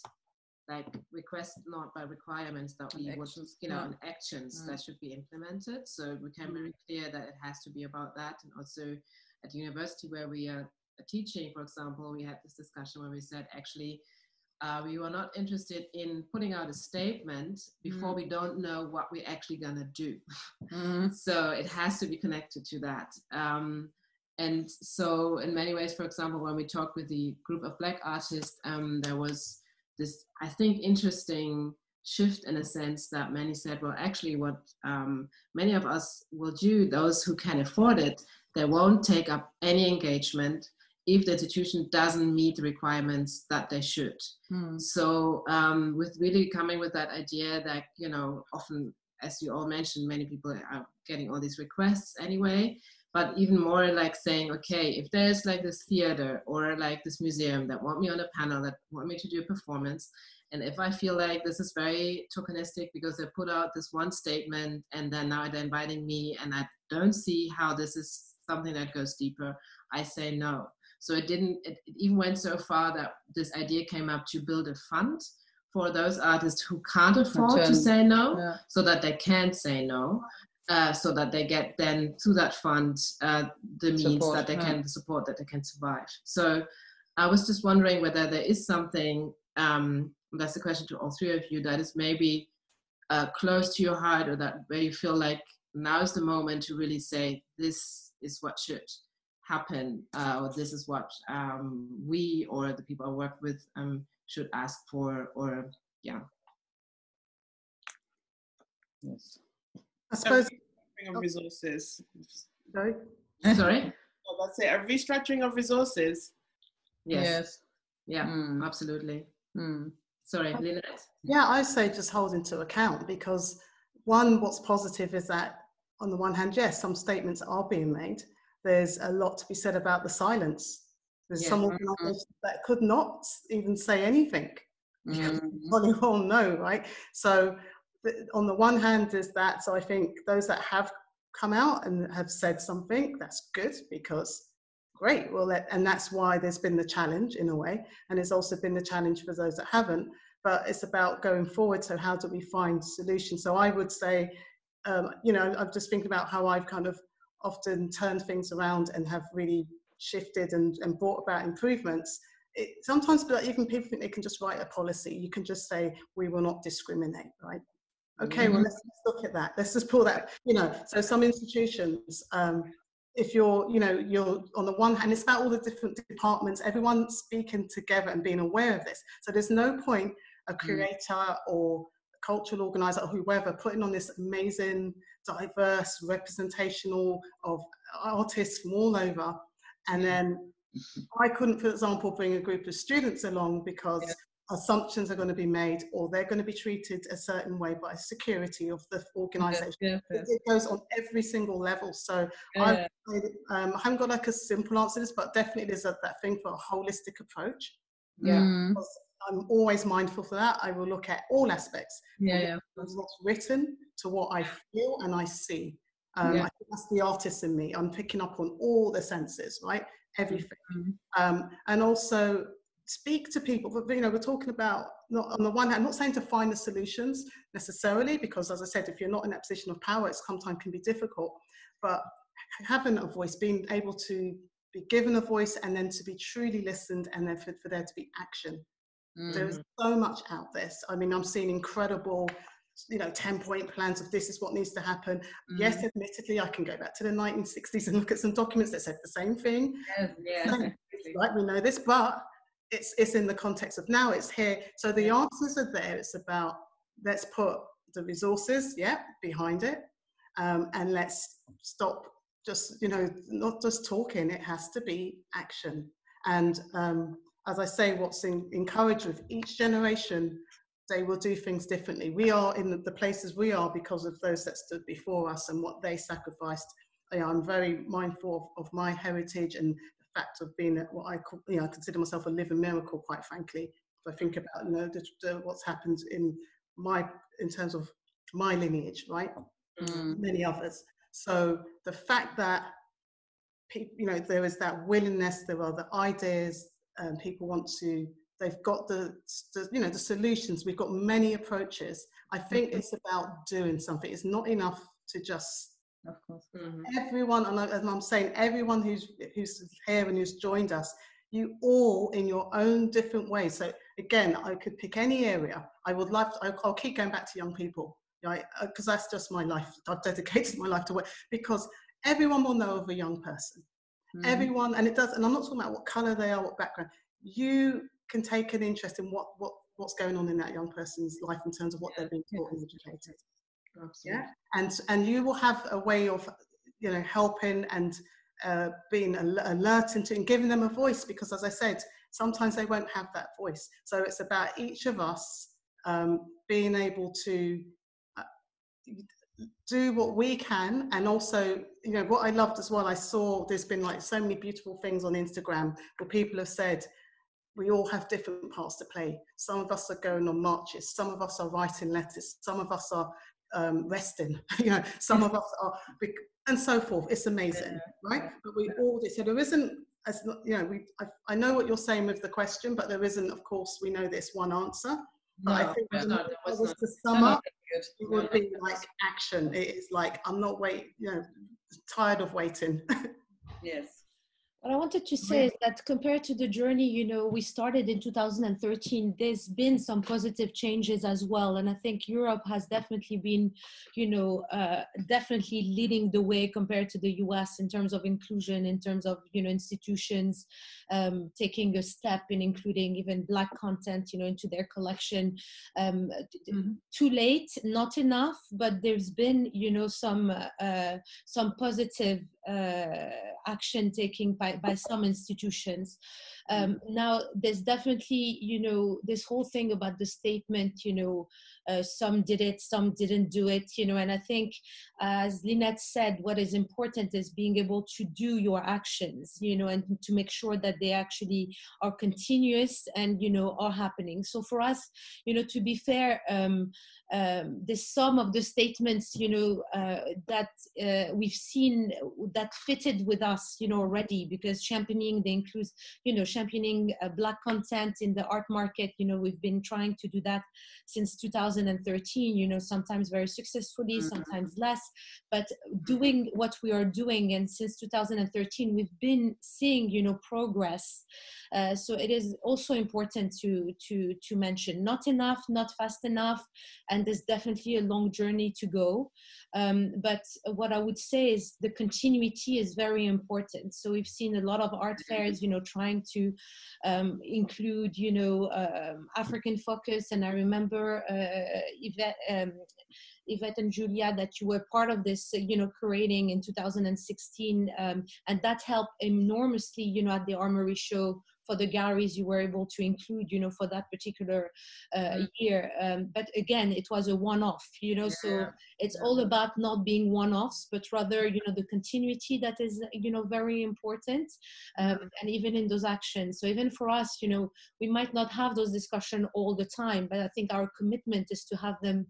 like requests not by requirements that we would, you know, yeah. actions yeah. that should be implemented. So we can be very clear that it has to be about that, and also at the university where we are teaching, for example, we had this discussion where we said actually. Uh, we were not interested in putting out a statement before mm. we don't know what we're actually going to do. Mm. [LAUGHS] so it has to be connected to that. Um, and so in many ways for example when we talked with the group of black artists um, there was this i think interesting shift in a sense that many said well actually what um, many of us will do those who can afford it they won't take up any engagement if the institution doesn't meet the requirements that they should hmm. so um, with really coming with that idea that you know often as you all mentioned many people are getting all these requests anyway but even more like saying okay if there's like this theater or like this museum that want me on a panel that want me to do a performance and if i feel like this is very tokenistic because they put out this one statement and then now they're inviting me and i don't see how this is something that goes deeper i say no. So it didn't it, it even went so far that this idea came up to build a fund for those artists who can't afford to say no yeah. so that they can say no uh, so that they get then through that fund uh, the means support, that they yeah. can the support that they can survive. So I was just wondering whether there is something um, that's the question to all three of you that is maybe uh, close to your heart or that where you feel like now is the moment to really say this is what should happen uh, or this is what um, we or the people I work with um, should ask for or yeah. Yes. I suppose Restructuring of resources. Sorry. Sorry. Oh, that's it. A restructuring of resources. Yes. yes. Yeah. Mm. Absolutely. Mm. Sorry, Lynette. Yeah, I say just hold into account because one, what's positive is that on the one hand, yes, some statements are being made. There's a lot to be said about the silence. There's yeah. some mm-hmm. organizations that could not even say anything. Mm. You well know, right? So on the one hand is that so i think those that have come out and have said something that's good because great well let, and that's why there's been the challenge in a way and it's also been the challenge for those that haven't but it's about going forward so how do we find solutions? So i would say um, you know i'm just thinking about how i've kind of often turned things around and have really shifted and, and brought about improvements. It, sometimes but even people think they can just write a policy. You can just say we will not discriminate right Okay, well, let's, let's, look at that. Let's just pull that, you know, so some institutions, um, if you're, you know, you're on the one hand, it's about all the different departments, everyone speaking together and being aware of this. So there's no point a mm. creator mm. or a cultural organizer or whoever putting on this amazing, diverse representational of artists from all over. And mm. then I couldn't, for example, bring a group of students along because yeah assumptions are going to be made or they're going to be treated a certain way by security of the organization. Yeah, yeah, it, it, goes on every single level. So yeah, um, I haven't got like a simple answer to this, but definitely there's a, that thing for a holistic approach. Yeah. Mm. I'm always mindful for that. I will look at all aspects. Yeah, yeah. What's written to what I feel and I see. Um, yeah. I think that's the artist in me. I'm picking up on all the senses, right? Everything. Mm-hmm. Um, and also speak to people but you know we're talking about not on the one hand not saying to find the solutions necessarily because as i said if you're not in that position of power it sometimes can be difficult but having a voice being able to be given a voice and then to be truly listened and then for, for there to be action mm. there's so much out there i mean i'm seeing incredible you know 10 point plans of this is what needs to happen mm. yes admittedly i can go back to the 1960s and look at some documents that said the same thing yes, yeah. [LAUGHS] right we know this but it's it's in the context of now it's here. So the answers are there. It's about let's put the resources yeah behind it um, and let's stop just you know not just talking it has to be action. And um, as i say what's in, encouraged with each generation they will do things differently. We are in the, places we are because of those that stood before us and what they sacrificed. I'm very mindful of, of my heritage and fact of being what I call, you know, I consider myself a living miracle, quite frankly. If I think about, you know, the, the, what's happened in my, in terms of my lineage, right? Mm. Many others. So the fact that, you know, there is that willingness, there are the ideas, and people want to, they've got the, the, you know, the solutions. We've got many approaches. I think mm-hmm. it's about doing something. It's not enough to just of course. Mm-hmm. Everyone, and, I, and I'm saying everyone who's who's here and who's joined us, you all in your own different ways. So again, I could pick any area. I would love. To, I'll keep going back to young people, right? Because uh, that's just my life. I've dedicated my life to work because everyone will know of a young person. Mm-hmm. Everyone, and it does. And I'm not talking about what color they are, what background. You can take an interest in what what what's going on in that young person's life in terms of what they're being taught and educated. Absolutely. Yeah, and and you will have a way of you know helping and uh, being alert and, and giving them a voice because as I said, sometimes they won't have that voice. So it's about each of us um, being able to uh, do what we can and also you know what i loved as well i saw there's been like so many beautiful things on instagram where people have said we all have different parts to play some of us are going on marches some of us are writing letters some of us are um, resting. [LAUGHS] you know, some of us are, and so forth. It's amazing, yeah. right? But we all do. So there isn't, as you know, we. I, I, know what you're saying with the question, but there isn't, of course, we know this one answer. But no, I think was not, was, was to sum up, it would be like action. It is like I'm not wait, you know, tired of waiting. [LAUGHS] yes. What I wanted to say is that compared to the journey, you know, we started in 2013, there's been some positive changes as well. And I think Europe has definitely been, you know, uh, definitely leading the way compared to the US in terms of inclusion, in terms of, you know, institutions um, taking a step in including even Black content, you know, into their collection. Um, mm-hmm. Too late, not enough, but there's been, you know, some, uh, some positive action taking by by, some institutions. Um, mm-hmm. now, there's definitely, you know, this whole thing about the statement, you know, uh, some did it, some didn't do it, you know, and I think, as Lynette said, what is important is being able to do your actions, you know, and to make sure that they actually are continuous and, you know, are happening. So for us, you know, to be fair, um, um, the sum of the statements, you know, uh, that uh, we've seen that fitted with us, you know, already because championing the includes, you know, championing uh, black content in the art market, you know, we've been trying to do that since 2000 2013 you know sometimes very successfully mm-hmm. sometimes less but doing what we are doing. And since 2013 we've been seeing you know progress. Uh, so it is also important to to to mention not enough not fast enough and there's definitely a long journey to go. Um, but what i would say is the continuity is very important. So we've seen a lot of art fairs you know trying to um, include you know um, african focus. And i remember uh, Yvette, um, Yvette and Julia that you were part of this, you know, curating in 2016, um, and that helped enormously, you know, at the Armory show for the galleries you were able to include, you know, for that particular uh, mm-hmm. year. Um, but again, it was a one-off, you know, yeah. so it's all about not being one-offs, but rather, you know, the continuity that is, you know, very important, um, mm-hmm. and even in those actions. So even for us, you know, we might not have those discussions all the time, but I think our commitment is to have them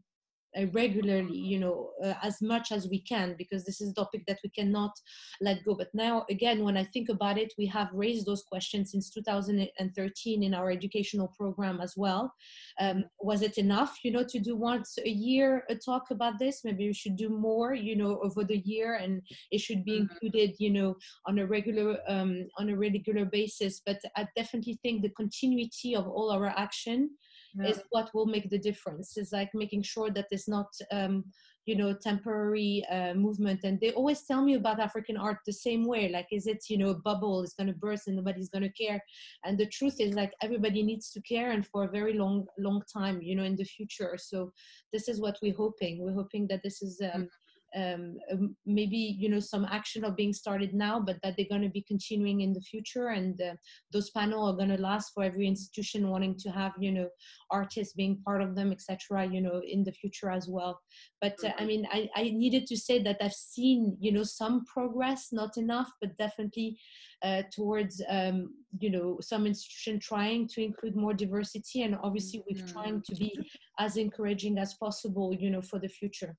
uh, regularly you know uh, as much as we can because this is a topic that we cannot let go. But now again when i think about it we have raised those questions since 2013 in our educational program as well. Um, was it enough you know to do once a year a talk about this? Maybe we should do more you know over the year and it should be mm-hmm. included you know on a regular um, on a regular basis. But i definitely think the continuity of all our action yeah. is what will make the difference. Is like making sure that it's not um, you know temporary uh, movement. And they always tell me about african art the same way. Like is it you know a bubble is going to burst and nobody's going to care? And the truth is like everybody needs to care and for a very long long time you know in the future. So this is what we're hoping. We're hoping that this is um, um, um, maybe you know some action are being started now but that they're going to be continuing in the future. And uh, those panels are going to last for every institution wanting to have you know artists being part of them etc you know in the future as well. But uh, i mm-hmm. mean I, I needed to say that i've seen you know some progress not enough but definitely uh, towards um, you know some institution trying to include more diversity and obviously we're trying to be as encouraging as possible you know for the future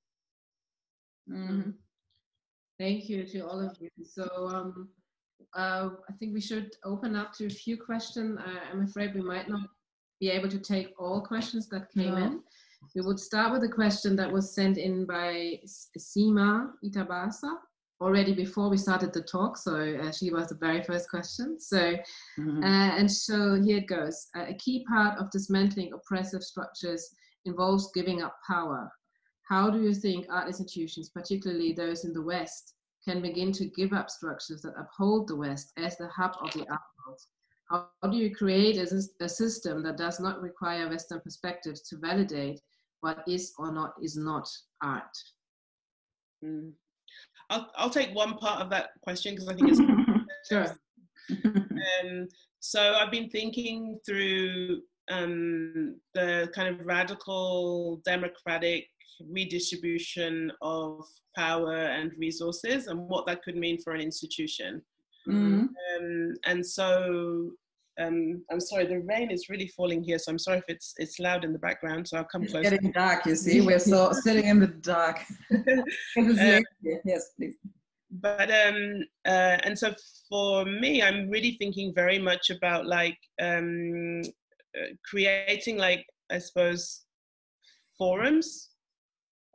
Mm-hmm. Thank you to all of you. So um, uh, I think we should open up to a few questions. Uh, I'm afraid we might not be able to take all questions that came no. in. We would start with a question that was sent in by Sima Itabasa already before we started the talk. So uh, she was the very first question. So, mm-hmm. uh, and so here it goes. a key part of dismantling oppressive structures involves giving up power. How do you think art institutions, particularly those in the West, can begin to give up structures that uphold the West as the hub of the art world? How do you create a, a system that does not require Western perspectives to validate what is or not is not art? Mm. I'll, I'll take one part of that question because I think it's [LAUGHS] sure. [LAUGHS] um, so I've been thinking through um, the kind of radical democratic redistribution of power and resources and what that could mean for an institution. Mm-hmm. Um, and so um, I'm sorry, the rain is really falling here, so I'm sorry if it's it's loud in the background. So I'll come closer. It's getting dark, you see. We're so [LAUGHS] sitting in the dark. [LAUGHS] um, yes, please. But um, uh, and so for me, I'm really thinking very much about like um, uh, creating like I suppose forums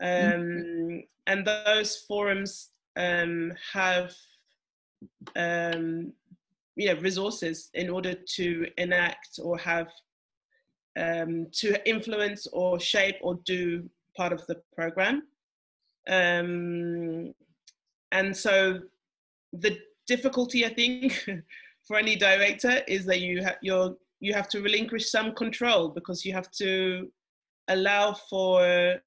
Mm-hmm. Um, and those forums um, have um, you know, resources in order to enact or have um, to influence or shape or do part of the program. Um, and so the difficulty, I think, [LAUGHS] for any director is that you have you're you have to relinquish some control because you have to allow for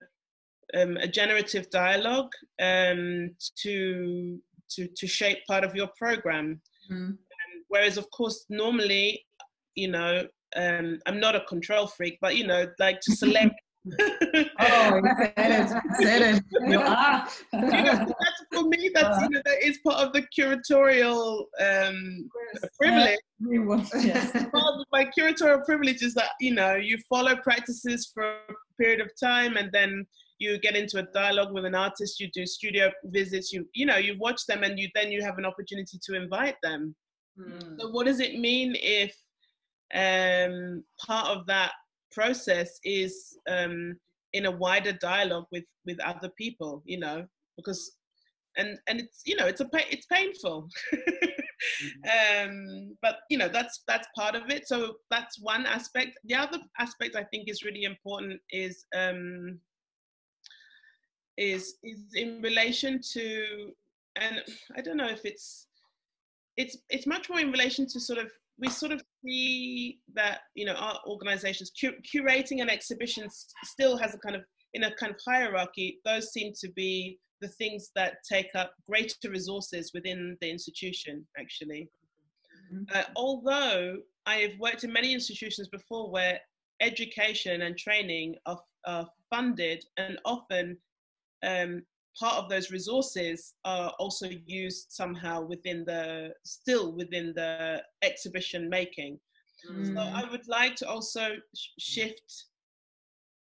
um, a generative dialogue um, to, to, to shape part of your program. Mm. whereas, of course, normally, you know, um, I'm not a control freak, but you know, like to select. [LAUGHS] [LAUGHS] oh, said it. Said it. You are. you know, [LAUGHS] that's, for me, that's you know, that is part of the curatorial um, privilege. yes. part of my curatorial privilege is that you know you follow practices for a period of time, and then you get into a dialogue with an artist you do studio visits you you know you watch them and you then you have an opportunity to invite them. Mm. so what does it mean if um, part of that process is um, in a wider dialogue with with other people you know? Because and and it's you know it's a it's painful. Mm-hmm. [LAUGHS] um but you know that's that's part of it. So that's one aspect. The other aspect i think is really important is um is is in relation to and i don't know if it's it's it's much more in relation to sort of we sort of see that you know our organizations cu- curating an exhibition still has a kind of in a kind of hierarchy those seem to be the things that take up greater resources within the institution actually mm-hmm. uh, although i have worked in many institutions before where education and training are, are funded and often um, part of those resources are also used somehow within the still within the exhibition making mm. so i would like to also sh- shift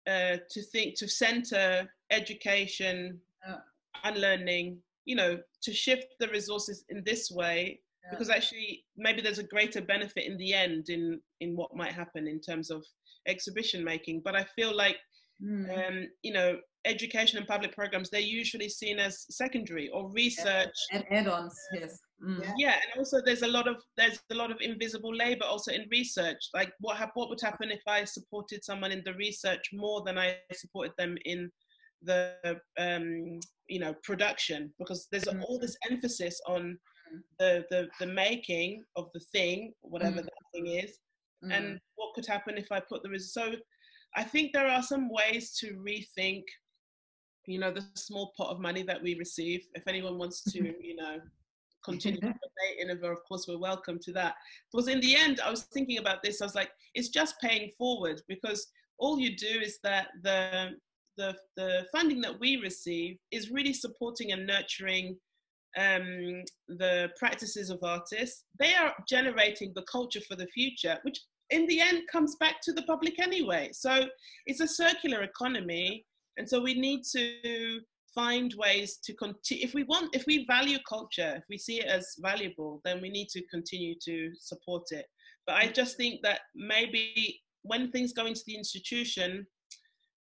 uh, to think to center education yeah. and learning you know to shift the resources in this way yeah. because actually maybe there's a greater benefit in the end in in what might happen in terms of exhibition making but i feel like mm. um, you know education and public programs, they're usually seen as secondary or research and add-ons. Yes. Mm. Yeah, and also there's a lot of there's a lot of invisible labor also in research. Like what ha- what would happen if I supported someone in the research more than I supported them in the um, you know production because there's mm. all this emphasis on the, the the making of the thing, whatever mm. that thing is, and mm. what could happen if I put the res- so. I think there are some ways to rethink you know the small pot of money that we receive if anyone wants to [LAUGHS] you know continue to donate Iniva, of course we're welcome to that because in the end i was thinking about this i was like it's just paying forward because all you do is that the the, the funding that we receive is really supporting and nurturing um, the practices of artists. They are generating the culture for the future, which in the end comes back to the public anyway. So it's a circular economy and so we need to find ways to continue. If we want, if we value culture, if we see it as valuable, then we need to continue to support it. But I just think that maybe when things go into the institution,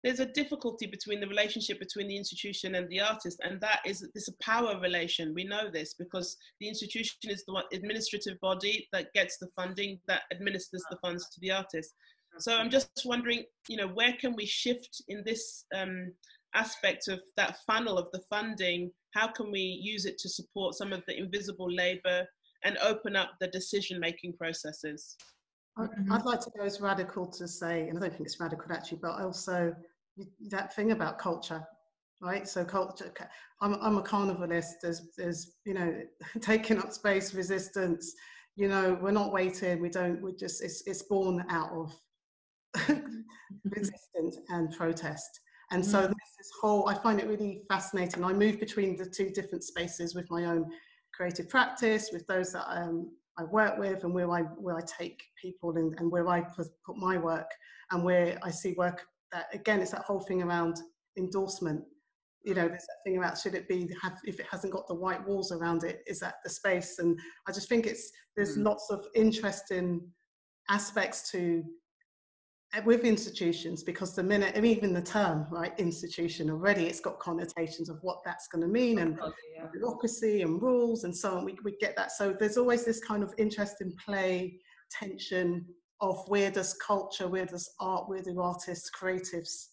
there's a difficulty between the relationship between the institution and the artist, and that is this a power relation. We know this because the institution is the administrative body that gets the funding that administers the funds to the artist. So I'm just wondering, you know, where can we shift in this um, aspect of that funnel of the funding? How can we use it to support some of the invisible labour and open up the decision-making processes? Mm-hmm. I'd like to go as radical to say, and I don't think it's radical actually, but also that thing about culture, right? So culture, I'm, I'm a carnivalist. There's, there's, you know, [LAUGHS] taking up space, resistance. You know, we're not waiting. We don't. We just. It's it's born out of [LAUGHS] resistance and protest. And so mm. this whole, I find it really fascinating. I move between the two different spaces with my own creative practice, with those that um, I work with, and where I where I take people and, and where I put, put my work, and where I see work that again, it's that whole thing around endorsement. You know, there's that thing about should it be have if it hasn't got the white walls around it, is that the space? And I just think it's there's mm. lots of interesting aspects to with institutions because the minute and even the term right institution already it's got connotations of what that's going to mean and yeah. bureaucracy and rules and so on we, we get that so there's always this kind of interest in play tension of where does culture where does art where do artists creatives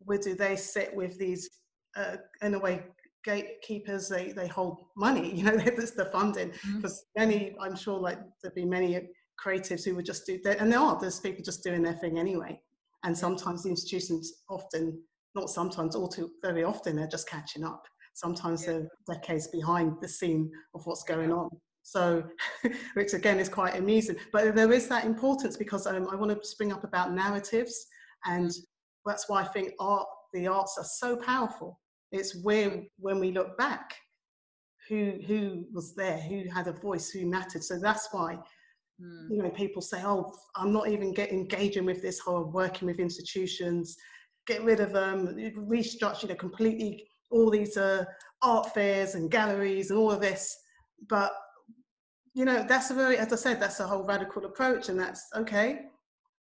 where do they sit with these uh, in a way gatekeepers they they hold money [LAUGHS] you know that's the funding because mm-hmm. many i'm sure like there'd be many creatives who would just do that, and there are there's people just doing their thing anyway. And sometimes the institutions often, not sometimes, all too very often, they're just catching up. Sometimes yeah. they're decades behind the scene of what's going on. So, [LAUGHS] which again is quite amusing. But there is that importance because um, I want to spring up about narratives, and that's why I think art, the arts are so powerful. It's where when we look back, who who was there, who had a voice, who mattered. So that's why Mm. You know, people say, "Oh, I'm not even get engaging with this whole working with institutions. Get rid of them, restructure, you know, completely all these uh, art fairs and galleries and all of this." But you know, that's a very, as I said, that's a whole radical approach, and that's okay.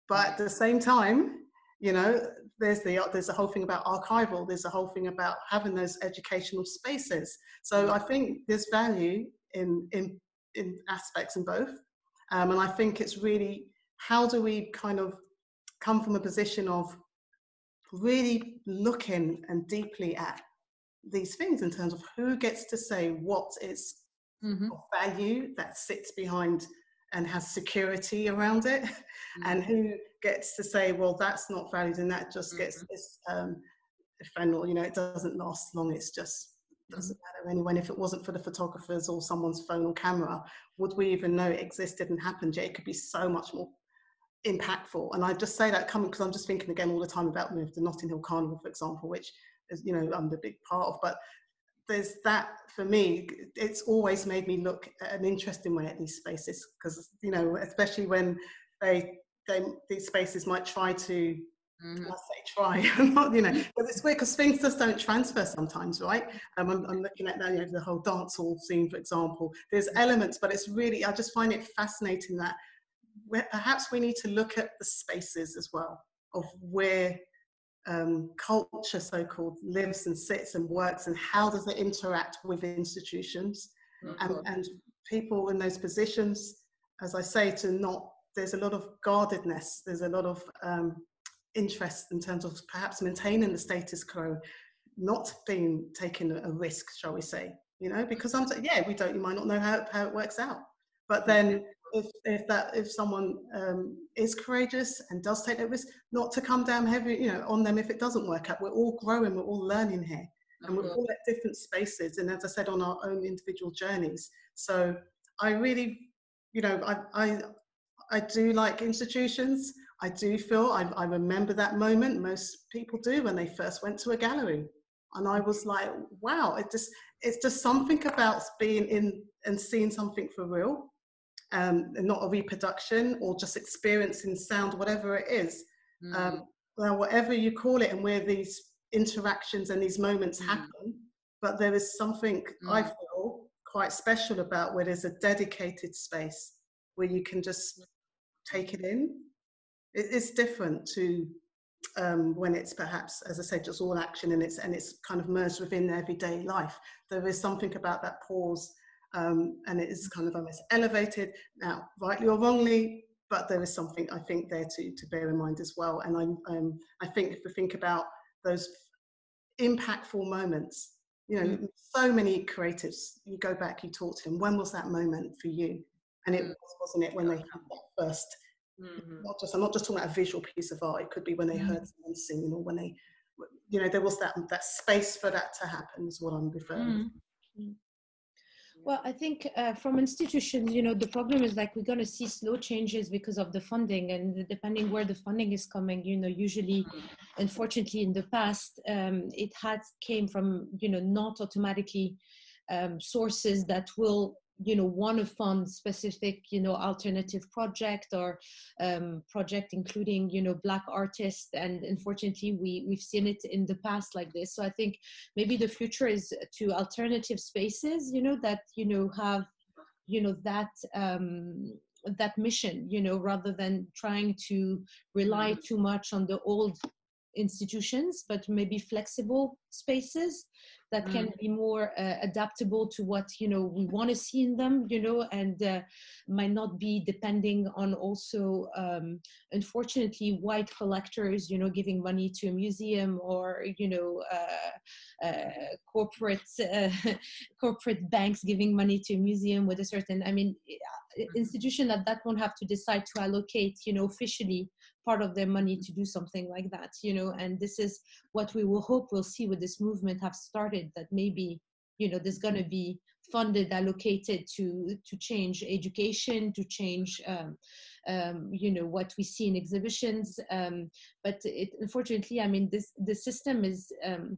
But at the same time, you know there's the there's a whole thing about archival there's a whole thing about having those educational spaces so i think there's value in in in aspects in both um, and i think it's really how do we kind of come from a position of really looking and deeply at these things in terms of who gets to say what is mm-hmm. value that sits behind and has security around it mm-hmm. [LAUGHS] and who gets to say well that's not valued and that just gets mm-hmm. this um, ephemeral you know it doesn't last long it's just doesn't matter anyway and if it wasn't for the photographers or someone's phone or camera would we even know it existed and happened? Yet it could be so much more impactful. And i just say that coming because i'm just thinking again all the time about the notting hill carnival for example which is you know i'm the big part of but there's that for me it's always made me look at an interesting way at these spaces because you know especially when they they these spaces might try to mm-hmm. I say try, [LAUGHS] you know, but it's weird because things just don't transfer sometimes, right? Um, I'm, I'm, looking at you know, the whole dance hall scene, for example. There's elements, but it's really, I just find it fascinating that perhaps we need to look at the spaces as well of where um, culture, so-called, lives and sits and works, and how does it interact with institutions mm-hmm. and, and people in those positions. As I say, to not there's a lot of guardedness, there's a lot of um, interest in terms of perhaps maintaining the status quo, not being taking a risk, shall we say? You know, because I'm yeah, we don't, you might not know how how it works out, but then if, if that if someone um, is courageous and does take that risk, not to come down heavy, you know, on them if it doesn't work out. We're all growing, we're all learning here, and we're all at different spaces, and as I said, on our own individual journeys. So I really, you know, I I, I do like institutions. I do feel I, I remember that moment. Most people do when they first went to a gallery, and I was like, wow, it just it's just something about being in and seeing something for real um, and not a reproduction or just experiencing sound, whatever it is. Mm. Um, well, whatever you call it, and where these interactions and these moments mm. happen. But there is something mm. I feel quite special about where there's a dedicated space where you can just take it in. It, it's different to um, when it's perhaps, as I said, just all action and it's and it's kind of merged within everyday life. There is something about that pause um, and it is kind of almost elevated now, rightly or wrongly. But there is something I think there to to bear in mind as well. And I um, I think if we think about those impactful moments, you know, mm. so many creatives. You go back, you talk to them. When was that moment for you? And it mm. was, wasn't it, when they had that 1st mm-hmm. Not just I'm not just talking about a visual piece of art. It could be when they heard someone sing, or when they, you know, there was that that space for that to happen. Is what I'm referring. Mm. Well, I think uh, from institutions, you know, the problem is like we're going to see slow changes because of the funding, and depending where the funding is coming, you know, usually, mm-hmm. unfortunately, in the past, um, it has came from you know not automatically um, sources that will you know want to fund specific you know alternative project or um, project including you know black artists and unfortunately we we've seen it in the past like this so i think maybe the future is to alternative spaces you know that you know have you know that um that mission you know rather than trying to rely mm-hmm. too much on the old institutions but maybe flexible spaces that mm. can be more uh, adaptable to what you know we want to see in them you know and uh, might not be depending on also um, unfortunately white collectors you know giving money to a museum or you know uh, uh corporate uh, [LAUGHS] corporate banks giving money to a museum with a certain i mean uh, institution that that won't have to decide to allocate you know officially part of their money to do something like that you know and this is what we will hope we'll see with this movement have started that maybe you know there's going to be funded allocated to to change education to change um, um, you know what we see in exhibitions um, but it, unfortunately i mean this the system is um,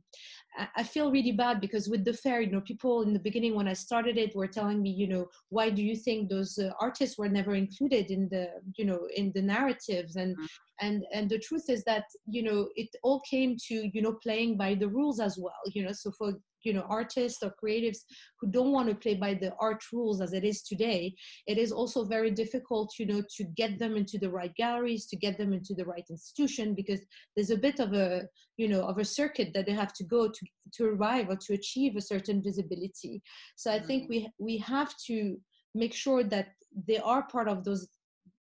I feel really bad because with the fair, you know, people in the beginning when I started it were telling me, you know, why do you think those uh, artists were never included in the, you know, in the narratives? And mm-hmm. and and the truth is that you know it all came to you know playing by the rules as well. You know, so for you know artists or creatives who don't want to play by the art rules as it is today it is also very difficult you know to get them into the right galleries to get them into the right institution because there's a bit of a you know of a circuit that they have to go to to arrive or to achieve a certain visibility so i think mm-hmm. we we have to make sure that they are part of those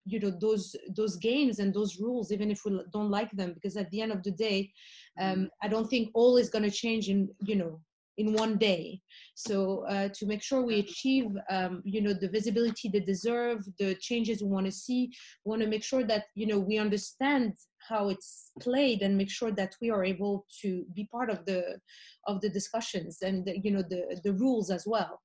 you know those those games and those rules even if we don't like them because at the end of the day um, mm-hmm. i don't think all is going to change in you know in one day. So uh, to make sure we achieve um, you know the visibility they deserve the changes we want to see we want to make sure that you know we understand how it's played and make sure that we are able to be part of the of the discussions and you know the the rules as well.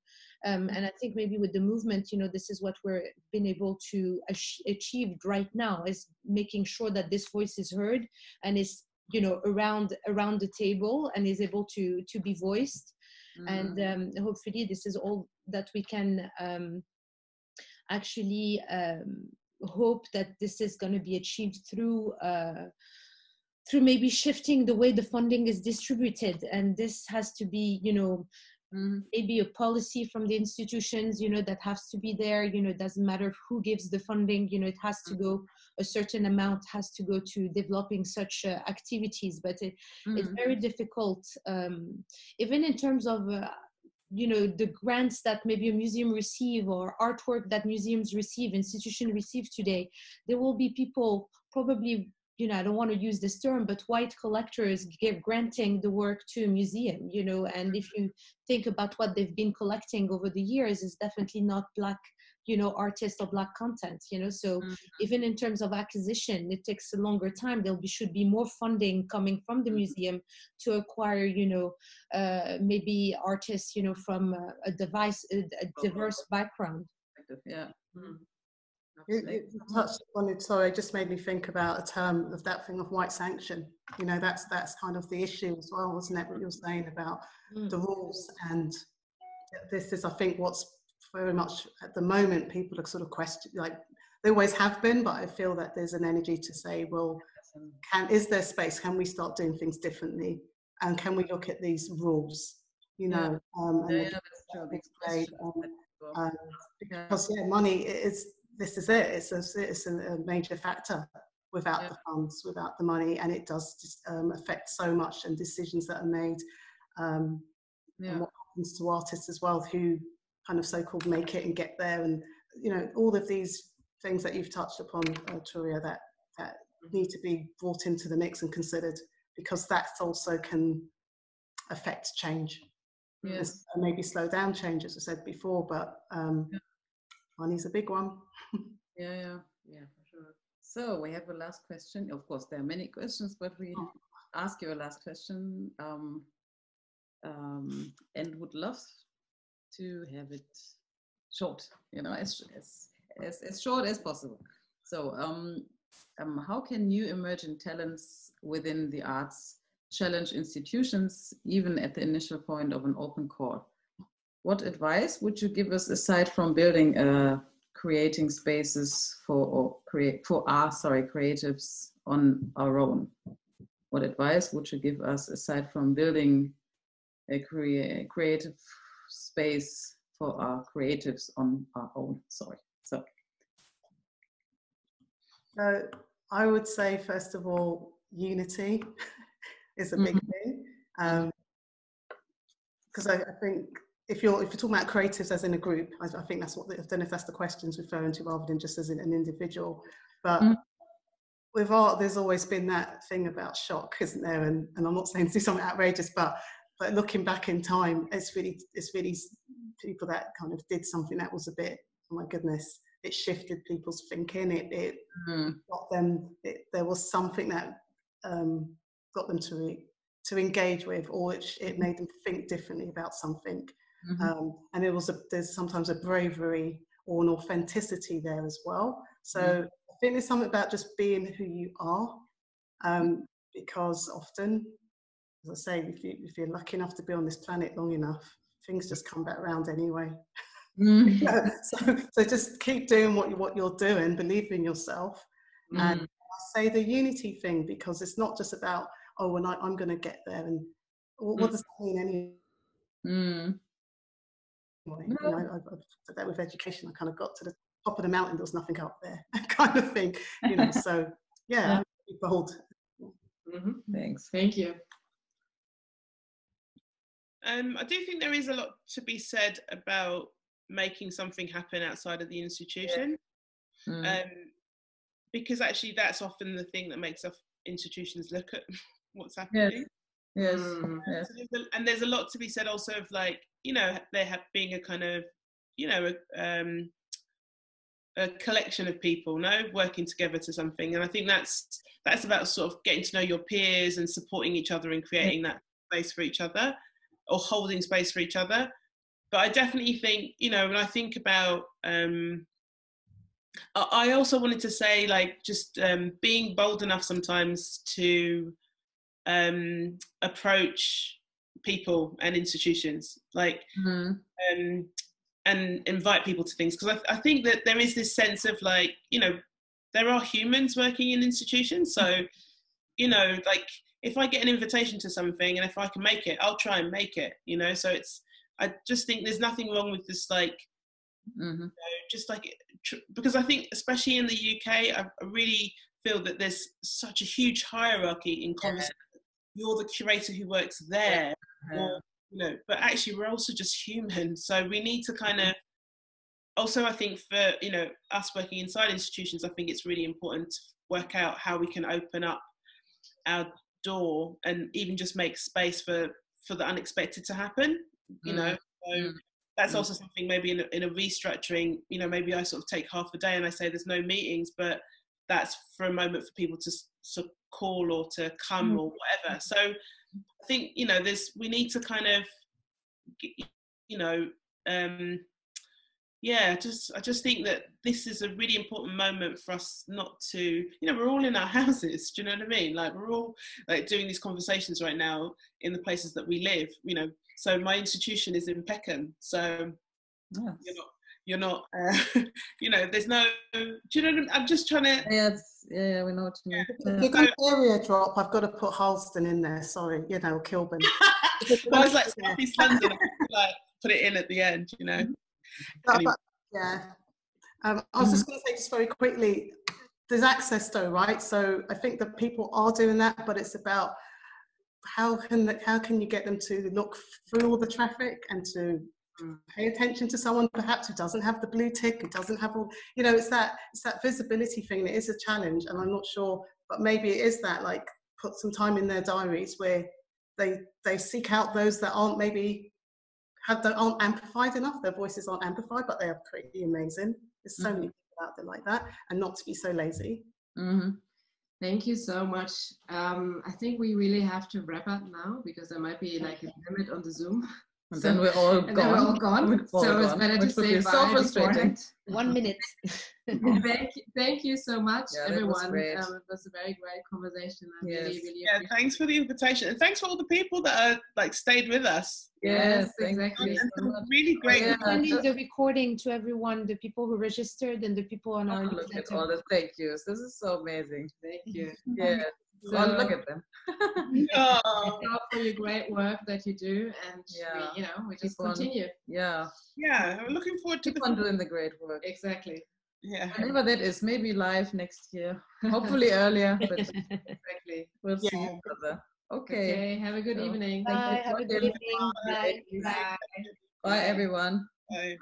Um, and I think maybe with the movement, you know, this is what we're been able to achieve right now is making sure that this voice is heard and is you know around around the table and is able to to be voiced mm. and um, hopefully this is all that we can um, actually um, hope that this is going to be achieved through uh, through maybe shifting the way the funding is distributed and this has to be you know mm-hmm. maybe a policy from the institutions you know that has to be there you know it doesn't matter who gives the funding you know it has to go a certain amount has to go to developing such uh, activities but it, mm-hmm. it's very difficult um, even in terms of uh, you know the grants that maybe a museum receive or artwork that museums receive institution receive today there will be people probably you know, I don't want to use this term, but white collectors give granting the work to a museum, you know, and if you think about what they've been collecting over the years, it's definitely not black, you know, artist or black content, you know. So mm-hmm. even in terms of acquisition, it takes a longer time. There'll be should be more funding coming from the mm-hmm. museum to acquire, you know, uh, maybe artists, you know, from a, a device, a, a diverse background. Yeah. Mm-hmm. You, you touched on it, sorry, it just made me think about a term of that thing of white sanction. You know, that's that's kind of the issue as well, wasn't it? What you're saying about mm. the rules, and this is, I think, what's very much at the moment people are sort of question like they always have been, but I feel that there's an energy to say, well, can is there space? Can we start doing things differently? And can we look at these rules? You know, um, and yeah, um, um, because yeah, money is this is it. It's a, it's a major factor without yeah. the funds, without the money, and it does um, affect so much and decisions that are made. Um, yeah. And what happens to artists as well, who kind of so-called make it and get there, and you know all of these things that you've touched upon, uh, Touria, that that need to be brought into the mix and considered because that also can affect change. Yes, and maybe slow down change, as I said before, but um, yeah. money's a big one. [LAUGHS] yeah, yeah, yeah, for sure. So we have a last question. Of course, there are many questions, but we oh. ask you a last question um, um, and would love to have it short, you know, as, as, as, as short as possible. So um, um, how can new emerging talents within the arts challenge institutions even at the initial point of an open call? What advice would you give us aside from building a creating spaces for or create for our sorry creatives on our own what advice would you give us aside from building a crea- creative space for our creatives on our own sorry so so i would say first of all unity [LAUGHS] is a big mm-hmm. thing because um, I, I think if you're if you're talking about creatives as in a group, I, I think that's what the, I don't know if that's the question's referring to rather than just as an, an individual. But mm. with art, there's always been that thing about shock, isn't there? And and I'm not saying to do something outrageous, but but looking back in time, it's really it's really people that kind of did something that was a bit oh my goodness, it shifted people's thinking. It it mm. got them. It, there was something that um, got them to re, to engage with, or it, it made them think differently about something. Mm-hmm. Um, and it was a, there's sometimes a bravery or an authenticity there as well. So mm-hmm. I think there's something about just being who you are, um, because often as I say, if, you, if you're lucky enough to be on this planet long enough, things just come back around anyway. Mm. [LAUGHS] so, so just keep doing what, you, what you're doing, believe in yourself. And Mm. I say the unity thing because it's not just about, oh, when I, I'm going to get there. And what, what does that mean anyway? Mm. You know, I, I've I've said that with education, I kind of got to the top of the mountain, there was nothing up there, [LAUGHS] kind of thing. You know, [LAUGHS] so yeah, I'm really bold. Mhm. Thanks. Thank you. Um, I do think there is a lot to be said about making something happen outside of the institution, Mm. um, because actually that's often the thing that makes institutions look at [LAUGHS] what's happening. yes. Mm. Yes. So there's a- and there's a lot to be said also of like you know there have being a kind of you know a, um, a collection of people no working together to something and i think that's that's about sort of getting to know your peers and supporting each other and creating that space for each other or holding space for each other but i definitely think you know when i think about um I also wanted to say, like, just um, being bold enough sometimes to um, approach people and institutions, like, Mm. um, and invite people to things. Because I, I think that there is this sense of, like, you know, there are humans working in institutions. So, you know, like, if I get an invitation to something and if I can make it, I'll try and make it, you know? So it's, I just think there's nothing wrong with this, like, Mhm. just like tr- because I think especially in the UK, I, I really feel that there's such a huge hierarchy in conversation. You're the curator who works there, Yeah. or you know, but actually we're also just human. So we need to kind of also I think for you know us working inside institutions, I think it's really important to work out how we can open up our door and even just make space for for the unexpected to happen. You know, so Mm. that's Mm. also something maybe in a, in a restructuring. You know, maybe I sort of take half a day and I say there's no meetings, but that's for a moment for people to s- sort of call or to come Mm. or whatever. So I think you know, there's we need to kind of, you know, um, yeah, just I just think that this is a really important moment for us not to, you know, we're all in our [LAUGHS] houses. Do you know what I mean? Like we're all like doing these conversations right now in the places that we live. You know, so my institution is in Peckham, so Yes. you're not, you're not, uh, [LAUGHS] you know, there's no. Do you know? What I'm, I'm just trying to. Yeah, it's, yeah, yeah, we know what you mean. If Yeah. you're going to area drop, I've got to put Harlesden in there. Sorry, you know, Kilburn. [LAUGHS] I was like South East London, I like put it in at the end. You know. But- Anyway. but, yeah. Um, I was just going to say just very quickly, there's access though, right? So I think that people are doing that, but it's about how can the, how can you get them to look through all the traffic and to pay attention to someone perhaps who doesn't have the blue tick, who doesn't have all, you know, it's that it's that visibility thing. It is a challenge, and I'm not sure, but maybe it is that like put some time in their diaries where they they seek out those that aren't maybe have aren't amplified enough. Their voices aren't amplified, but they are pretty amazing. There's so many people out there like that, and not to be so lazy. Mhm. Thank you so much. Um, I think we really have to wrap up now because there might be like a limit on the Zoom. [LAUGHS] And So- then we're all And gone. then we're all gone. We're all so it's gone, better to say be bye so frustrating. [LAUGHS] One minute. [LAUGHS] thank you, thank you so much, Yeah, that was everyone. great. Um, it was a very great conversation. I Yes. really, really Yeah, thanks for the invitation, and thanks for all the people that are like stayed with us. Yes, thank you exactly. So really great. Yeah. Sending the recording to everyone, the people who registered and the people on our Oh, [LAUGHS] look at all the thank yous. This is so amazing. Thank you. Yeah. So, oh, look at them. Oh, [LAUGHS] thank you for your great work that you do, and Yeah. we, you know, we just Keep on. continue. Yeah. yeah, I'm looking forward to Keep the. on doing the great work. Exactly. Yeah. Whenever that is, maybe live next year. [LAUGHS] Hopefully earlier, but Exactly. we'll see Yeah. each other. Okay. Okay. Have a good So, evening. Bye. Have a good Bye. evening. Bye. Bye. Bye, everyone. Bye.